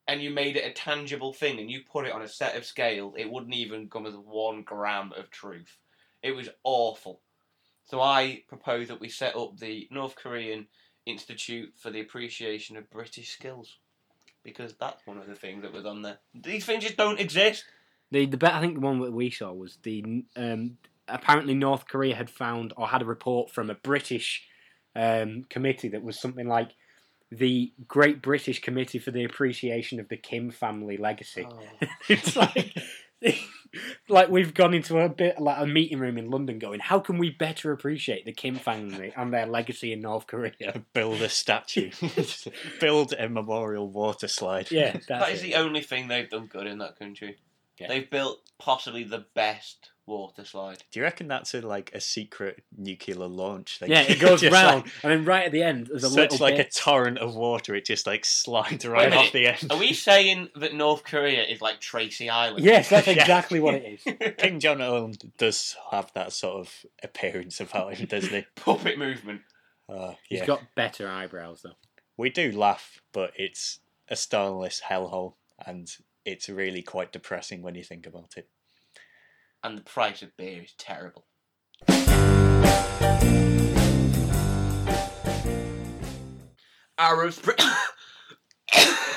Speaker 3: and you made it a tangible thing and you put it on a set of scales, it wouldn't even come as one gram of truth. It was awful. So I propose that we set up the North Korean Institute for the Appreciation of British Skills. Because that's one of the things that was on there. These things just don't exist.
Speaker 1: The the bet I think the one that we saw was the um, apparently North Korea had found or had a report from a British um, committee that was something like the Great British Committee for the Appreciation of the Kim Family Legacy. *laughs* it's like *laughs* like we've gone into a bit like a meeting room in London, going, how can we better appreciate the Kim family and their legacy in North Korea? *laughs*
Speaker 2: Build a statue, *laughs* build a memorial water slide.
Speaker 1: Yeah, that's
Speaker 3: That is
Speaker 1: it.
Speaker 3: the only thing they've done good in that country.
Speaker 1: Yeah.
Speaker 3: They've built possibly the best water slide.
Speaker 2: Do you reckon that's a, like a secret nuclear launch thing?
Speaker 1: yeah. It *laughs* goes
Speaker 2: Just
Speaker 1: round,
Speaker 2: like-
Speaker 1: and then right at the end, there's a
Speaker 2: such
Speaker 1: little
Speaker 2: like
Speaker 1: bit.
Speaker 2: a torrent of water. It just like slides right
Speaker 3: minute,
Speaker 2: off the end.
Speaker 3: Are we saying that North Korea is like Tracy Island?
Speaker 1: Yes, that's *laughs*
Speaker 2: Yeah.
Speaker 1: exactly what it is. *laughs*
Speaker 2: Kim Jong Un does have that sort of appearance about him, doesn't he?
Speaker 3: Puppet movement.
Speaker 2: Uh,
Speaker 1: He's
Speaker 2: yeah,
Speaker 1: got better eyebrows though.
Speaker 2: we do laugh, but it's a starless hellhole, and it's really quite depressing when you think about it.
Speaker 3: And the price of beer is terrible. Arab Spring. *coughs* *coughs*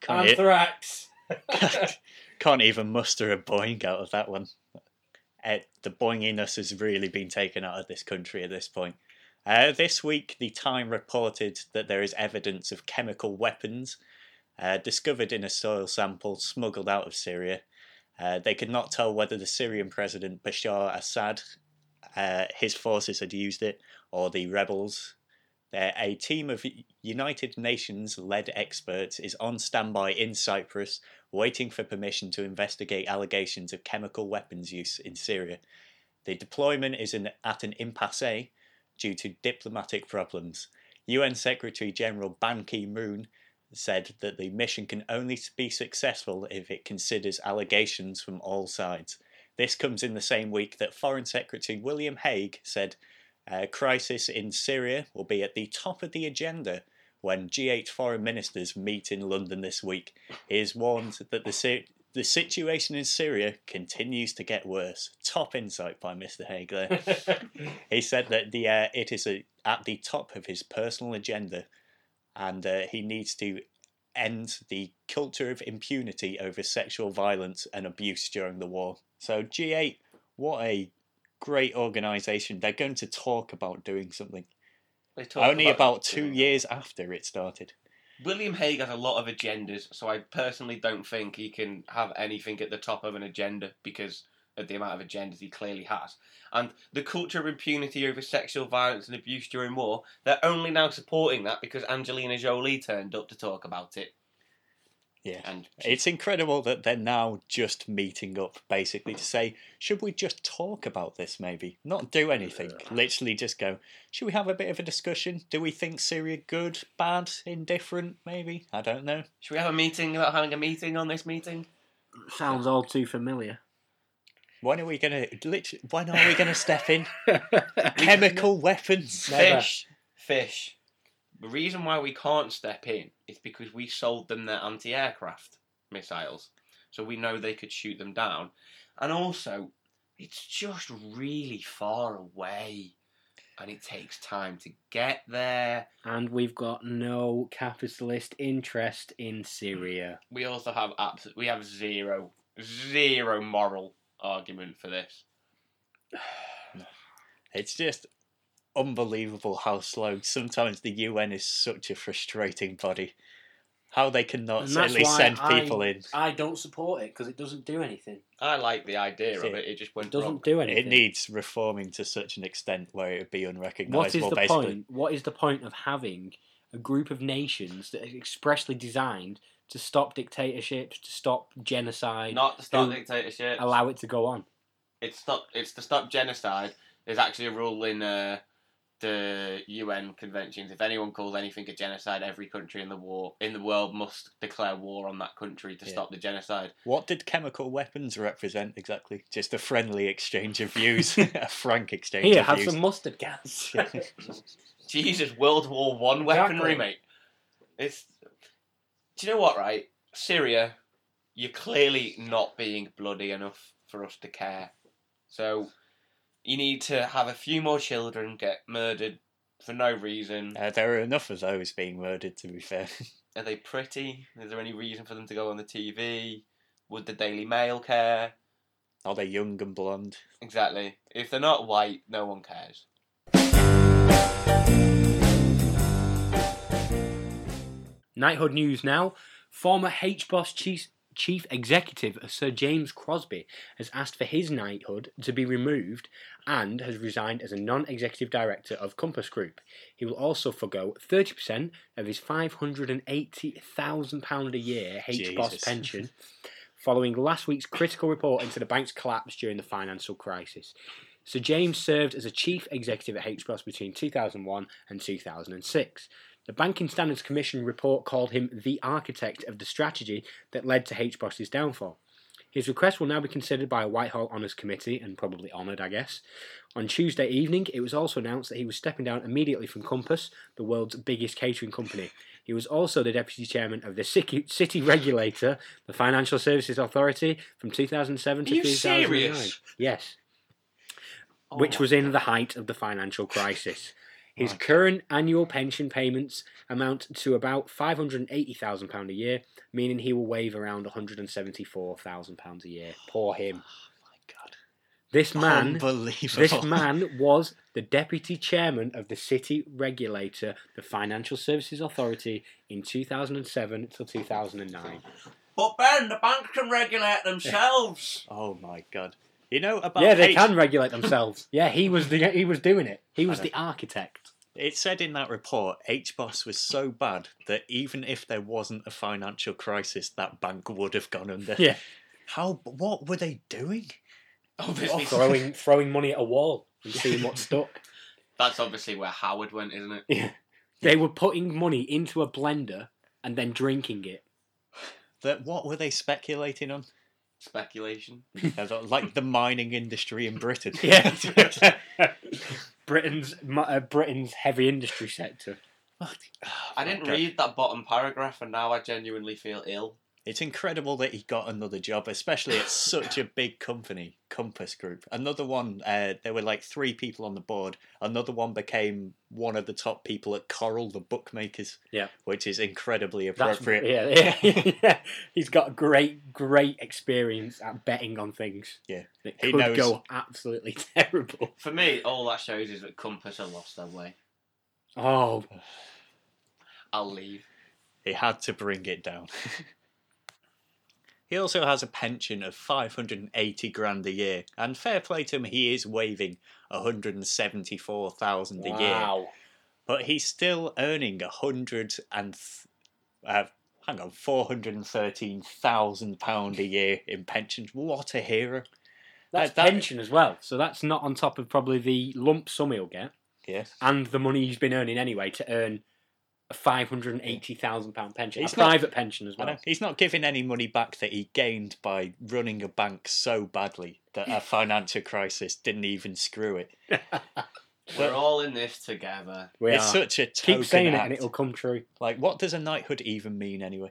Speaker 2: Can't, e-
Speaker 1: Anthrax. *laughs*
Speaker 2: can't even muster a boing out of that one. Uh, the boinginess has really been taken out of this country at this point. Uh, this week, the Time reported that there is evidence of chemical weapons uh, discovered in a soil sample smuggled out of Syria. Uh, they could not tell whether the Syrian president Bashar Assad, uh, his forces had used it, or the rebels. Uh, a team of United Nations led experts is on standby in Cyprus waiting for permission to investigate allegations of chemical weapons use in Syria. The deployment is in, at an impasse due to diplomatic problems. UN Secretary General Ban Ki moon said that the mission can only be successful if it considers allegations from all sides. This comes in the same week that Foreign Secretary William Hague said uh, crisis in Syria will be at the top of the agenda when G8 foreign ministers meet in London this week. He has warned that the, Sy- the situation in Syria continues to get worse. Top insight by Mr. Hague there. *laughs* he said that the uh, it is a, at the top of his personal agenda, and uh, he needs to end the culture of impunity over sexual violence and abuse during the war. So G8, what a great organisation! They're going to talk about doing something.
Speaker 3: They talk
Speaker 2: Only about two
Speaker 3: doing
Speaker 2: years after it started.
Speaker 3: William Hague has a lot of agendas, so I personally don't think he can have anything at the top of an agenda because of the amount of agendas he clearly has. And the culture of impunity over sexual violence and abuse during war, they're only now supporting that because Angelina Jolie turned up to talk about it.
Speaker 2: Yeah.
Speaker 3: And
Speaker 2: It's incredible that they're now just meeting up basically to say, should we just talk about this maybe? Not do anything. Literally just go, should we have a bit of a discussion? Do we think Syria good, bad, indifferent, maybe? I don't know.
Speaker 3: should we have a meeting about having a meeting on this meeting?
Speaker 1: Sounds all too familiar.
Speaker 2: When are we gonna literally when are we gonna step in? *laughs* Chemical weapons.
Speaker 1: Never.
Speaker 3: Fish, fish. The reason why we can't step in is because we sold them their anti-aircraft missiles, so we know they could shoot them down, and also it's just really far away, and it takes time to get there.
Speaker 1: And we've got no capitalist interest in Syria.
Speaker 3: We also have abs- we have zero zero moral argument for this. *sighs*
Speaker 2: It's just unbelievable how slow sometimes the UN is such a frustrating body. How they cannot
Speaker 1: And
Speaker 2: at least
Speaker 1: why
Speaker 2: send
Speaker 1: I-
Speaker 2: people in.
Speaker 1: I don't support it because it doesn't do anything.
Speaker 3: I like the idea of it. It just
Speaker 1: It doesn't
Speaker 3: wrong.
Speaker 1: do anything.
Speaker 2: It needs reforming to such an extent where it would be
Speaker 1: What is
Speaker 2: unrecognisable.
Speaker 1: the
Speaker 2: basically,
Speaker 1: point? What is the point of having a group of nations that are expressly designed to stop dictatorships, to stop genocide,
Speaker 3: Not to stop
Speaker 1: Who
Speaker 3: dictatorship.
Speaker 1: allow it to go on?
Speaker 3: it's stop it's to stop genocide. There's actually a rule in uh, the UN conventions. If anyone calls anything a genocide, every country in the war in the world must declare war on that country to
Speaker 2: Yeah.
Speaker 3: stop the genocide.
Speaker 2: what did chemical weapons represent exactly? Just a friendly exchange of *laughs* views, a frank exchange
Speaker 1: Here,
Speaker 2: of
Speaker 1: have
Speaker 2: views.
Speaker 1: some mustard gas. *laughs*
Speaker 3: Jesus, World War One weaponry,
Speaker 1: Exactly.
Speaker 3: mate. It's. Do you know what? Right, Syria, you're clearly not being bloody enough for us to care. So, you need to have a few more children get murdered for no reason.
Speaker 2: Uh, there are enough of those being murdered, to be fair. *laughs*
Speaker 3: Are they pretty? Is there any reason for them to go on the TV? Would the Daily Mail care?
Speaker 2: Are they young and blonde?
Speaker 3: Exactly. If they're not white, no one cares.
Speaker 1: Knighthood news now. Former HBOS chief, chief executive Sir James Crosby has asked for his knighthood to be removed and has resigned as a non executive director of Compass Group. He will also forego 30% of his £580,000 a year HBOS
Speaker 2: Jesus. *laughs*
Speaker 1: pension following last week's critical report into the bank's collapse during the financial crisis. Sir James served as a chief executive at HBOS between 2001 and 2006. The Banking Standards Commission report called him the architect of the strategy that led to HBOS's downfall. His request will now be considered by a Whitehall Honours Committee and probably honoured, I guess. On Tuesday evening, it was also announced that he was stepping down immediately from Compass, the world's biggest catering company. He was also the deputy chairman of the city, regulator, the Financial Services Authority, from 2007 to
Speaker 3: Are you
Speaker 1: 2009.
Speaker 3: serious?
Speaker 1: Yes,
Speaker 3: Oh
Speaker 1: which was in the height of the financial crisis. His
Speaker 2: My
Speaker 1: current annual pension payments amount to about £580,000 a year, meaning he will waive around £174,000 a year. Poor him.
Speaker 2: Ah, my God.
Speaker 1: This man, this man *laughs* was the deputy chairman of the city regulator, the Financial Services Authority, in 2007 till 2009.
Speaker 3: But Ben, the banks can regulate themselves. *laughs*
Speaker 2: Oh my God. You know about
Speaker 1: Yeah, they
Speaker 2: H-
Speaker 1: can regulate themselves. Yeah, he was the he was doing it. He was the architect.
Speaker 2: It said in that report, HBOS was so bad that even if there wasn't a financial crisis, that bank would have gone under.
Speaker 1: Yeah,
Speaker 2: How? What were they doing?
Speaker 3: Obviously,
Speaker 1: throwing throwing money at a wall and seeing what stuck.
Speaker 3: that's obviously where Howard went, isn't it?
Speaker 1: Yeah. They were putting money into a blender and then drinking it.
Speaker 2: That what were they speculating on?
Speaker 3: Speculation.
Speaker 2: Uh, like the mining industry in Britain. *laughs*
Speaker 1: Yeah. *laughs* Britain's uh, Britain's heavy industry sector. *sighs*
Speaker 3: I didn't
Speaker 2: God.
Speaker 3: read that bottom paragraph, and now I genuinely feel ill.
Speaker 2: It's incredible that he got another job, especially at such a big company, Compass Group. Another one, uh, there were like three people on the board. Another one became one of the top people at Coral, the bookmakers.
Speaker 1: Yeah.
Speaker 2: which is incredibly
Speaker 1: That's
Speaker 2: appropriate.
Speaker 1: yeah, yeah, *laughs* yeah. He's got great, great experience at betting on things.
Speaker 2: Yeah.
Speaker 1: that
Speaker 2: He
Speaker 1: could
Speaker 2: knows-
Speaker 1: go absolutely *laughs* terrible.
Speaker 3: For me, all that shows is that Compass have lost their way.
Speaker 1: Oh,
Speaker 3: I'll leave.
Speaker 2: He had to bring it down. *laughs* he also has a pension of 580 grand a year, and fair play to him, he is waving 174,000 a year.
Speaker 1: wow.
Speaker 2: But he's still earning a hundred and th- uh, hang on, four hundred and thirteen thousand pound a year in pensions. What a hero!
Speaker 1: That's
Speaker 2: That- that-
Speaker 1: pension as well. So that's not on top of probably the lump sum he'll get
Speaker 2: Yes,
Speaker 1: and the money he's been earning anyway to earn a five hundred and eighty thousand pound pension,
Speaker 2: He's
Speaker 1: a
Speaker 2: not-
Speaker 1: private pension as well.
Speaker 2: He's not giving any money back that he gained by running a bank so badly that a financial crisis didn't even screw it. *laughs*
Speaker 3: We're all in this together.
Speaker 1: We
Speaker 2: it's
Speaker 1: are.
Speaker 2: such a token
Speaker 1: Keep saying it and it'll come true.
Speaker 2: Like, what does a knighthood even mean anyway?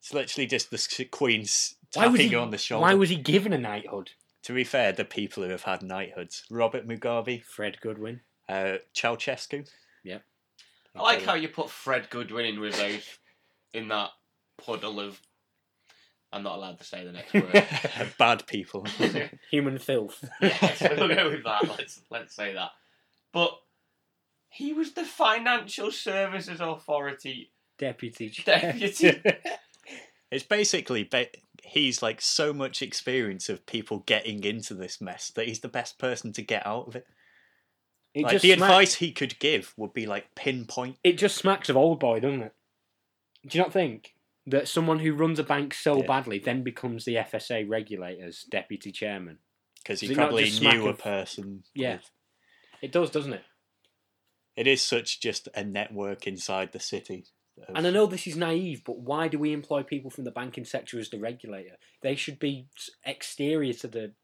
Speaker 2: It's literally just the queen's
Speaker 1: Why was
Speaker 2: tapping
Speaker 1: he?
Speaker 2: on the shoulder.
Speaker 1: Why was he given a knighthood?
Speaker 2: To be fair, the people who have had knighthoods: Robert Mugabe,
Speaker 1: Fred Goodwin.
Speaker 2: uh, Ceausescu.
Speaker 1: Yep.
Speaker 3: I like how you put Fred Goodwin in with those in that puddle of. I'm not allowed to say the next word. *laughs*
Speaker 2: bad people. *laughs*
Speaker 1: Human filth. *laughs*
Speaker 3: yes, we'll go with that. Let's let's say that. But he was the Financial Services Authority
Speaker 1: Deputy. chair.
Speaker 3: deputy.
Speaker 2: It's basically ba- he's like so much experience of people getting into this mess that he's the best person to get out of it.
Speaker 1: It
Speaker 2: like the
Speaker 1: smack-
Speaker 2: advice he could give would be like pinpoint.
Speaker 1: It just smacks of old boy, doesn't it? Do you not think that someone who runs a bank so
Speaker 2: Yeah.
Speaker 1: badly then becomes the FSA regulator's deputy chairman?
Speaker 2: because he
Speaker 1: Does it not
Speaker 2: probably knew a
Speaker 1: of-
Speaker 2: person.
Speaker 1: Yeah.
Speaker 2: with-
Speaker 1: It does, doesn't it?
Speaker 2: it is such just a network inside the city. of-
Speaker 1: And I know this is naive, but why do we employ people from the banking sector as the regulator? They should be exterior to the.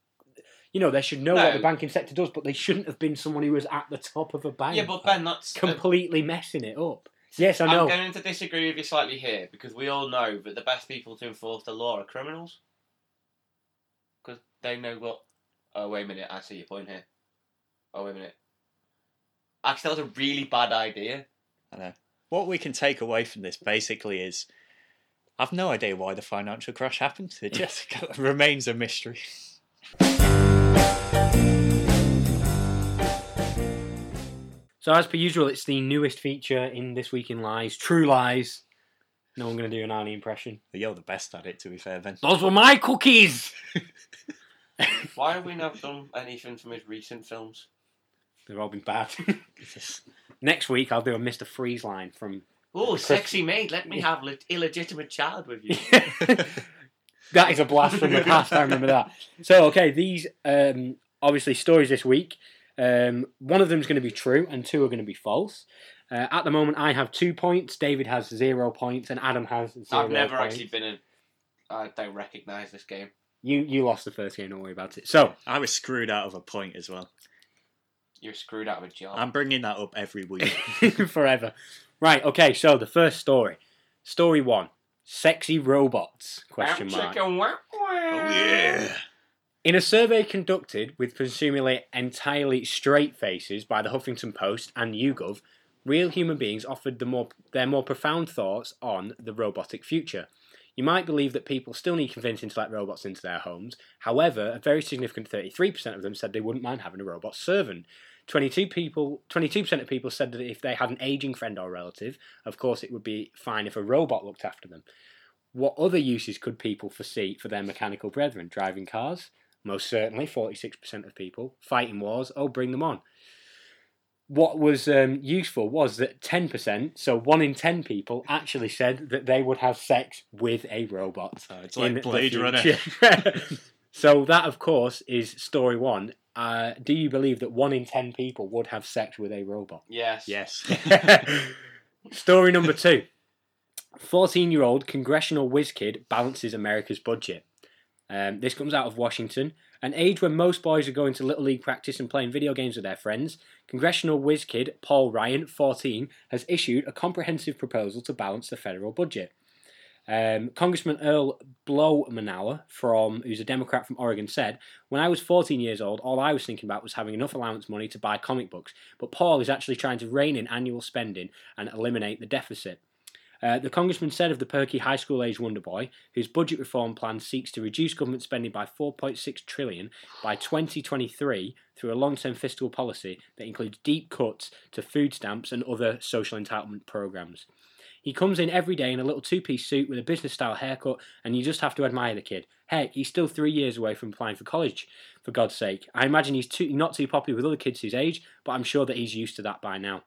Speaker 1: You know, they should know what the banking sector does, but they shouldn't have been someone who was at the top of a bank.
Speaker 3: yeah, but Ben, that's uh,
Speaker 1: completely messing it up. Yes, I know.
Speaker 3: I'm going to disagree with you slightly here because we all know that the best people to enforce the law are criminals. Because they know what. Oh, wait a minute, I see your point here. Oh, wait a minute. Actually, that was a really bad idea.
Speaker 2: I know. What we can take away from this basically is I've no idea why the financial crash happened. It *laughs* just *laughs* remains a mystery.
Speaker 1: So, as per usual, it's the newest feature in This Week in Lies True Lies. No one going to do an Arnie impression.
Speaker 2: You're the best at it, to be fair, Ben.
Speaker 1: Those were my cookies! *laughs*
Speaker 3: Why have we not done anything from his recent films?
Speaker 1: They've all been bad. *laughs* Next week, I'll do a Mr. Freeze line from.
Speaker 3: Oh, sexy maid, let me have an illegitimate child with you. *laughs*
Speaker 1: that is a blast from the *laughs* past. I remember that. So, okay, these um, obviously stories this week. Um, one of them is going to be true, and two are going to be false. Uh, at the moment, I have two points. David has zero points, and Adam has 0
Speaker 3: I've never
Speaker 1: points.
Speaker 3: actually been in. I don't recognise this game.
Speaker 1: You you lost the first game. Don't worry about it. So
Speaker 2: I was screwed out of a point as well.
Speaker 3: You're screwed out of a job.
Speaker 2: I'm bringing that up every week. *laughs*
Speaker 1: forever. Right. Okay. So the first story, story one, sexy robots? Question mark.
Speaker 3: chicken, wow, wow.
Speaker 1: In a survey conducted with presumably entirely straight faces by the Huffington Post and YouGov, real human beings offered the more, their more profound thoughts on the robotic future. You might believe that people still need convincing to let robots into their homes. However, a very significant 33% of them said they wouldn't mind having a robot servant. 22 people, 22% of people said that if they had an aging friend or relative, of course it would be fine if a robot looked after them. What other uses could people foresee for their mechanical brethren? Driving cars? Most certainly, 46% of people. Fighting wars? Oh, bring them on. What was um, useful was that 10%, so 1 in 10 people, actually said that they would have sex with a robot.
Speaker 2: So it's like Blade Runner. *laughs*
Speaker 1: so that, of course, is story one. Uh, do you believe that 1 in 10 people would have sex with a robot?
Speaker 3: Yes.
Speaker 2: Yes. *laughs* *laughs*
Speaker 1: Story number two 14 year old congressional whiz kid balances America's budget. Um, this comes out of Washington, an age when most boys are going to Little League practice and playing video games with their friends. Congressional whiz kid Paul Ryan, 14, has issued a comprehensive proposal to balance the federal budget. Um, Congressman Earl Blumenauer, from who's a Democrat from Oregon, said, "When I was 14 years old, all I was thinking about was having enough allowance money to buy comic books. But Paul is actually trying to rein in annual spending and eliminate the deficit." Uh, the congressman said of the perky high school age wonder boy, whose budget reform plan seeks to reduce government spending by 4.6 trillion by 2023 through a long-term fiscal policy that includes deep cuts to food stamps and other social entitlement programs. He comes in every day in a little two-piece suit with a business-style haircut, and you just have to admire the kid. Heck, he's still three years away from applying for college. For God's sake, I imagine he's too, not too popular with other kids his age, but I'm sure that he's used to that by now.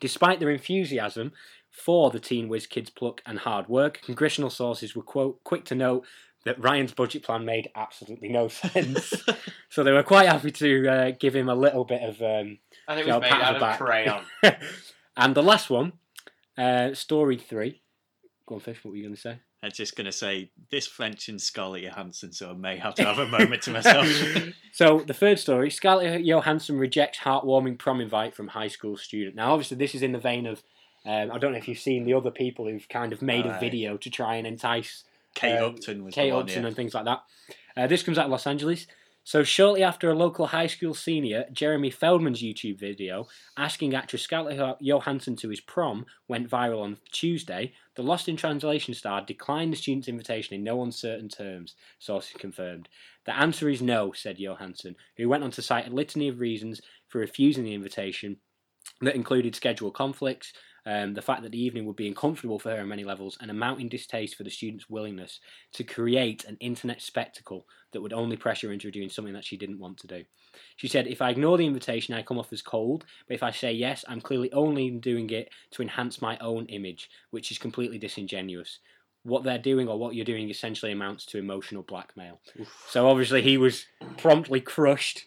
Speaker 1: Despite their enthusiasm for the Teen Whiz Kids pluck and hard work, congressional sources were quote, quick to note that Ryan's budget plan made absolutely no *laughs* sense. *laughs* so they were quite happy to uh, give him a little bit of. Um,
Speaker 3: And it was made out of
Speaker 1: back.
Speaker 3: crayon. *laughs*
Speaker 1: and the last one, uh, story three. Go on, Fish, what were you going to say?
Speaker 2: I'm just going to say this mentions Scarlett Johansson, so I may have to have a moment to myself. *laughs*
Speaker 1: So the third story: Scarlett Johansson rejects heartwarming prom invite from high school student. Now, obviously, this is in the vein of um, I don't know if you've seen the other people who've kind of made a video to try and entice
Speaker 2: Kate
Speaker 1: Um,
Speaker 2: Upton was
Speaker 1: Kate
Speaker 2: the one,
Speaker 1: Upton
Speaker 2: yeah.
Speaker 1: and things like that. Uh, this comes out of Los Angeles. So shortly after a local high school senior, Jeremy Feldman's YouTube video asking actress Scarlett Johansson to his prom went viral on Tuesday, the Lost in Translation star declined the student's invitation in no uncertain terms, sources confirmed. The answer is no, said Johansson, who went on to cite a litany of reasons for refusing the invitation that included schedule conflicts, um, the fact that the evening would be uncomfortable for her on many levels, and a mounting distaste for the student's willingness to create an internet spectacle that would only pressure her into doing something that she didn't want to do. She said, If I ignore the invitation, I come off as cold, but if I say yes, I'm clearly only doing it to enhance my own image, which is completely disingenuous. What they're doing or what you're doing essentially amounts to emotional blackmail. So obviously he was promptly crushed.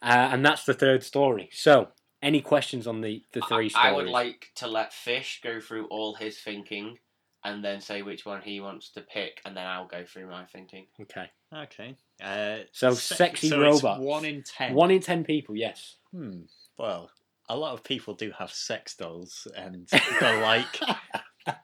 Speaker 1: Uh, and that's the third story. So, any questions on the, the three
Speaker 3: I,
Speaker 1: stories?
Speaker 3: I would like to let Fish go through all his thinking and then say which one he wants to pick, and then I'll go through my thinking.
Speaker 1: Okay.
Speaker 2: Okay. Uh,
Speaker 1: So,
Speaker 2: se-
Speaker 1: sexy
Speaker 2: so it's
Speaker 1: robots.
Speaker 2: one in ten.
Speaker 1: One in ten people, yes.
Speaker 2: Hmm. Well, a lot of people do have sex dolls and *laughs* the like.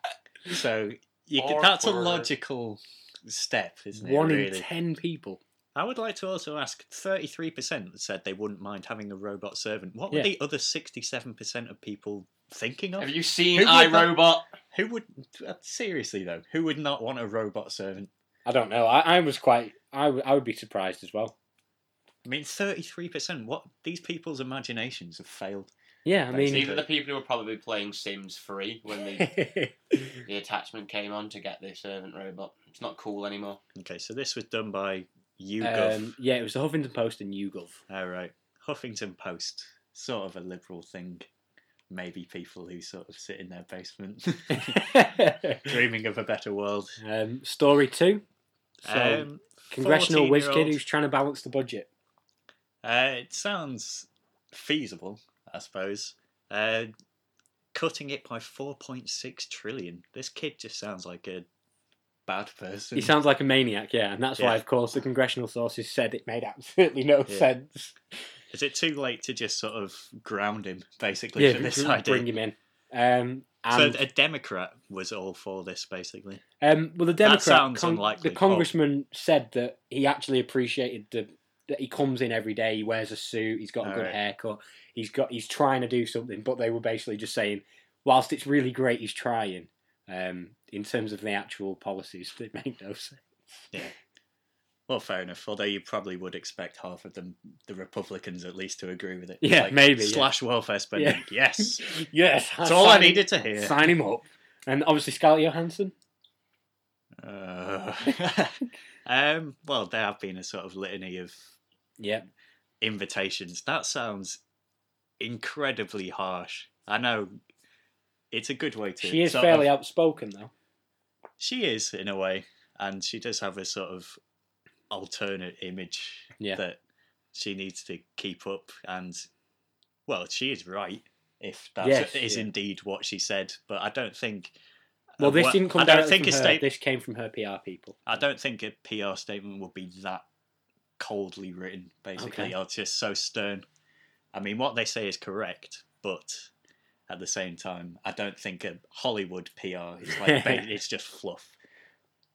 Speaker 2: So you could, that's a logical step, isn't it?
Speaker 1: One
Speaker 2: really?
Speaker 1: in ten people.
Speaker 2: I would like to also ask: thirty-three percent said they wouldn't mind having a robot servant. What were
Speaker 1: Yeah.
Speaker 2: the other sixty-seven percent of people thinking of?
Speaker 3: Have you seen
Speaker 2: Who would not-
Speaker 3: iRobot?
Speaker 2: Who would uh, seriously though? Who would not want a robot servant?
Speaker 1: I don't know. I, I was quite. I, w- I would be surprised as well.
Speaker 2: I mean, thirty-three percent. What these people's imaginations have failed.
Speaker 1: Yeah, I
Speaker 3: These
Speaker 1: mean,
Speaker 3: are the people who were probably playing Sims 3 when the, *laughs* the attachment came on to get the servant robot. It's not cool anymore.
Speaker 2: Okay, so this was done by YouGov.
Speaker 1: um, yeah, it was the Huffington Post and YouGov.
Speaker 2: All right, Huffington Post, sort of a liberal thing. Maybe people who sort of sit in their basement, *laughs* *laughs* dreaming of a better world.
Speaker 1: um, story two. So,
Speaker 2: um,
Speaker 1: congressional whiz kid who's trying to balance the budget.
Speaker 2: Uh, it sounds feasible, I suppose. Uh, cutting it by 4.6 trillion. This kid just sounds like a bad person.
Speaker 1: He sounds like a maniac, yeah, and that's why, of course, the congressional sources said it made absolutely no
Speaker 2: Yeah.
Speaker 1: sense.
Speaker 2: Is it too late to just sort of ground him, basically,
Speaker 1: Yeah,
Speaker 2: for this
Speaker 1: bring,
Speaker 2: idea?
Speaker 1: bring him in. Um,
Speaker 2: so a Democrat was all for this, basically.
Speaker 1: um, well, the Democrat,
Speaker 2: sounds
Speaker 1: con-
Speaker 2: unlikely.
Speaker 1: the congressman said that he actually appreciated the that he comes in every day. He wears a suit. He's got a good
Speaker 2: Alright.
Speaker 1: haircut. He's got. He's trying to do something, but they were basically just saying, whilst it's really great, he's trying. Um, in terms of the actual policies, they make no sense. Yeah.
Speaker 2: Well, fair enough. Although you probably would expect half of them, the Republicans at least, to agree with it.
Speaker 1: Yeah, maybe, yeah.
Speaker 2: Slash welfare spending. Yes. *laughs*
Speaker 1: yes,
Speaker 2: That's all I
Speaker 1: him-
Speaker 2: needed to hear.
Speaker 1: Sign him up. And obviously Scarlett Johansson.
Speaker 2: Uh, *laughs* um, well, there have been a sort of litany of
Speaker 1: Yeah.
Speaker 2: invitations. That sounds incredibly harsh. I know it's a good way to.
Speaker 1: She is fairly
Speaker 2: of-
Speaker 1: outspoken though.
Speaker 2: She is in a way, and she does have a sort of alternate image
Speaker 1: Yeah.
Speaker 2: that she needs to keep up. And well, she is right if that is
Speaker 1: Yes, yeah.
Speaker 2: indeed what she said. But I don't think.
Speaker 1: Well, this
Speaker 2: uh,
Speaker 1: didn't come
Speaker 2: I don't think
Speaker 1: from
Speaker 2: a
Speaker 1: her.
Speaker 2: state-
Speaker 1: This came from her PR people.
Speaker 2: I don't think a PR statement would be that coldly written, basically,
Speaker 1: Okay.
Speaker 2: or just so stern. I mean, what they say is correct, but at the same time, I don't think a Hollywood PR is like *laughs* it's just fluff.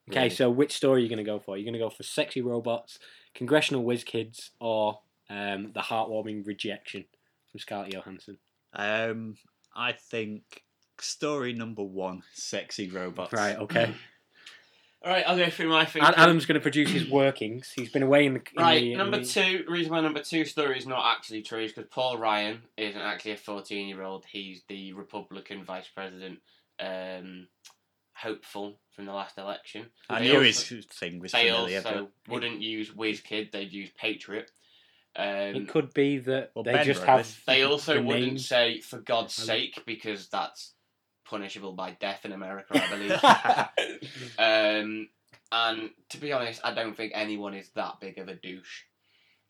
Speaker 1: Okay,
Speaker 2: really.
Speaker 1: so which story are you going to go for? You're going to go for sexy robots, congressional whiz kids, or um, the heartwarming rejection from Scarlett Johansson?
Speaker 2: Um, I think story number one: sexy robots.
Speaker 1: Right. Okay. *laughs*
Speaker 3: All right, I'll go through my thinking.
Speaker 1: Ad- Adam's going to produce his workings. He's been away in the in
Speaker 3: Right,
Speaker 1: the- in
Speaker 3: number
Speaker 1: the-
Speaker 3: two. Reason why number two story is not actually true is because Paul Ryan isn't actually a fourteen-year-old. He's the Republican vice president, um, hopeful from the last election.
Speaker 2: I
Speaker 3: They
Speaker 2: knew
Speaker 3: also-
Speaker 2: his thing was
Speaker 3: They
Speaker 2: familiar,
Speaker 3: also
Speaker 2: but
Speaker 3: wouldn't use WizKid; they'd use Patriot. Um,
Speaker 1: it could be that
Speaker 2: Well,
Speaker 1: they
Speaker 2: Ben
Speaker 1: just
Speaker 2: wrote
Speaker 1: have.
Speaker 3: They also
Speaker 1: the
Speaker 3: wouldn't
Speaker 1: names.
Speaker 3: say "for God's sake" because that's punishable by death in America, I believe. *laughs* *laughs* um, and to be honest, I don't think anyone is that big of a douche.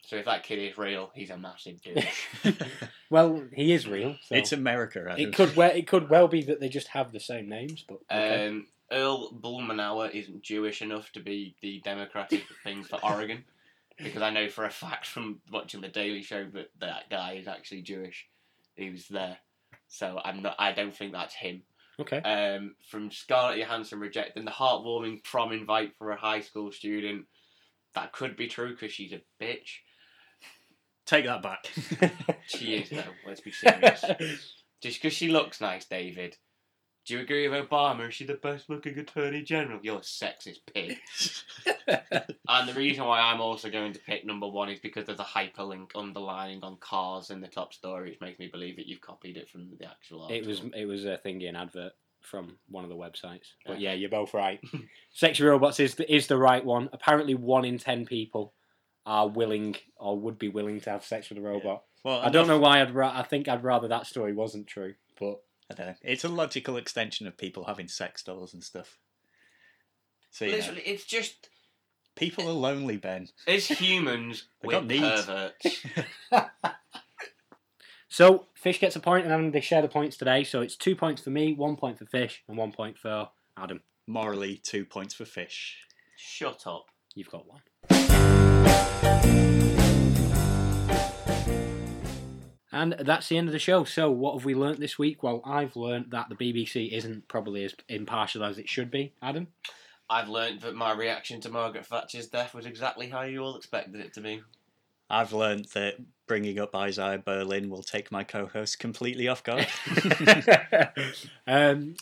Speaker 3: So if that kid is real, he's a massive douche. *laughs*
Speaker 1: well, he is real. So.
Speaker 2: It's America, Adam.
Speaker 1: it could well it could well be that they just have the same names, but okay.
Speaker 3: um, Earl Blumenauer isn't Jewish enough to be the Democratic thing for Oregon, because I know for a fact from watching the Daily Show that that guy is actually Jewish. He was there, so I'm not. I don't think that's him.
Speaker 1: Okay.
Speaker 3: um, from Scarlett Johansson rejecting the heartwarming prom invite for a high school student. That could be true because she's a bitch.
Speaker 2: Take that back. *laughs*
Speaker 3: She is, though. Let's be serious. *laughs* Just because she looks nice, David. Do you agree with Obama? Is she the best looking attorney general? You're a sexist pig. *laughs* and the reason why I'm also going to pick number one is because there's a hyperlink underlining on cars in the top story, which makes me believe that you've copied it from the actual
Speaker 1: It was
Speaker 3: article.
Speaker 1: it was a thingy an advert from one of the websites. But
Speaker 3: Okay.
Speaker 1: yeah, you're both right. *laughs* Sexy robots is the, is the right one. Apparently, one in ten people are willing or would be willing to have sex with a robot.
Speaker 2: well,
Speaker 1: I don't know why I'd. Ra- I think I'd rather that story wasn't true. But
Speaker 2: I don't know. It's a logical extension of people having sex dolls and stuff. So you know,
Speaker 3: Literally, it's just
Speaker 2: people are lonely, Ben.
Speaker 3: as humans, *laughs*
Speaker 2: They
Speaker 3: we're
Speaker 2: got needs.
Speaker 3: perverts. *laughs*
Speaker 1: so Fish gets a point, and then they share the points today. So it's two points for me, one point for Fish, and one point for Adam.
Speaker 2: Morally, two points for fish.
Speaker 3: Shut up.
Speaker 1: You've got one. And that's the end of the show. So, what have we learnt this week? Well, I've learnt that the BBC isn't probably as impartial as it should be. Adam,
Speaker 3: I've learned that my reaction to Margaret Thatcher's death was exactly how you all expected it to be.
Speaker 2: I've learned that bringing up Isaiah Berlin will take my co-host completely off guard. *laughs* *laughs*
Speaker 1: um,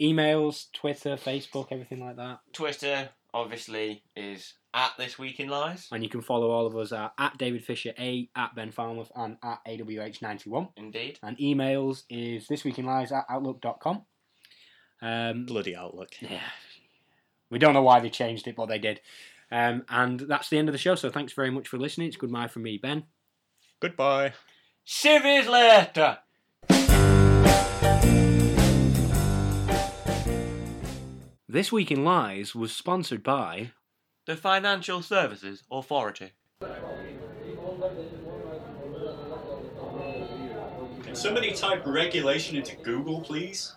Speaker 1: emails, Twitter, Facebook, everything like that.
Speaker 3: Twitter, obviously, is at This Week in Lies.
Speaker 1: And you can follow all of us at, at David Fisher A, at Ben Falmouth, and at AWH91.
Speaker 3: Indeed.
Speaker 1: And emails is thisweekinlies at outlook.com. Um,
Speaker 2: Bloody outlook.
Speaker 1: Yeah. We don't know why they changed it, but they did. Um, and that's the end of the show. So thanks very much for listening. It's goodbye from me, Ben.
Speaker 2: Goodbye.
Speaker 3: Civis later!
Speaker 1: This Week in Lies was sponsored by.
Speaker 3: The Financial Services Authority.
Speaker 2: Can somebody type regulation into Google, please?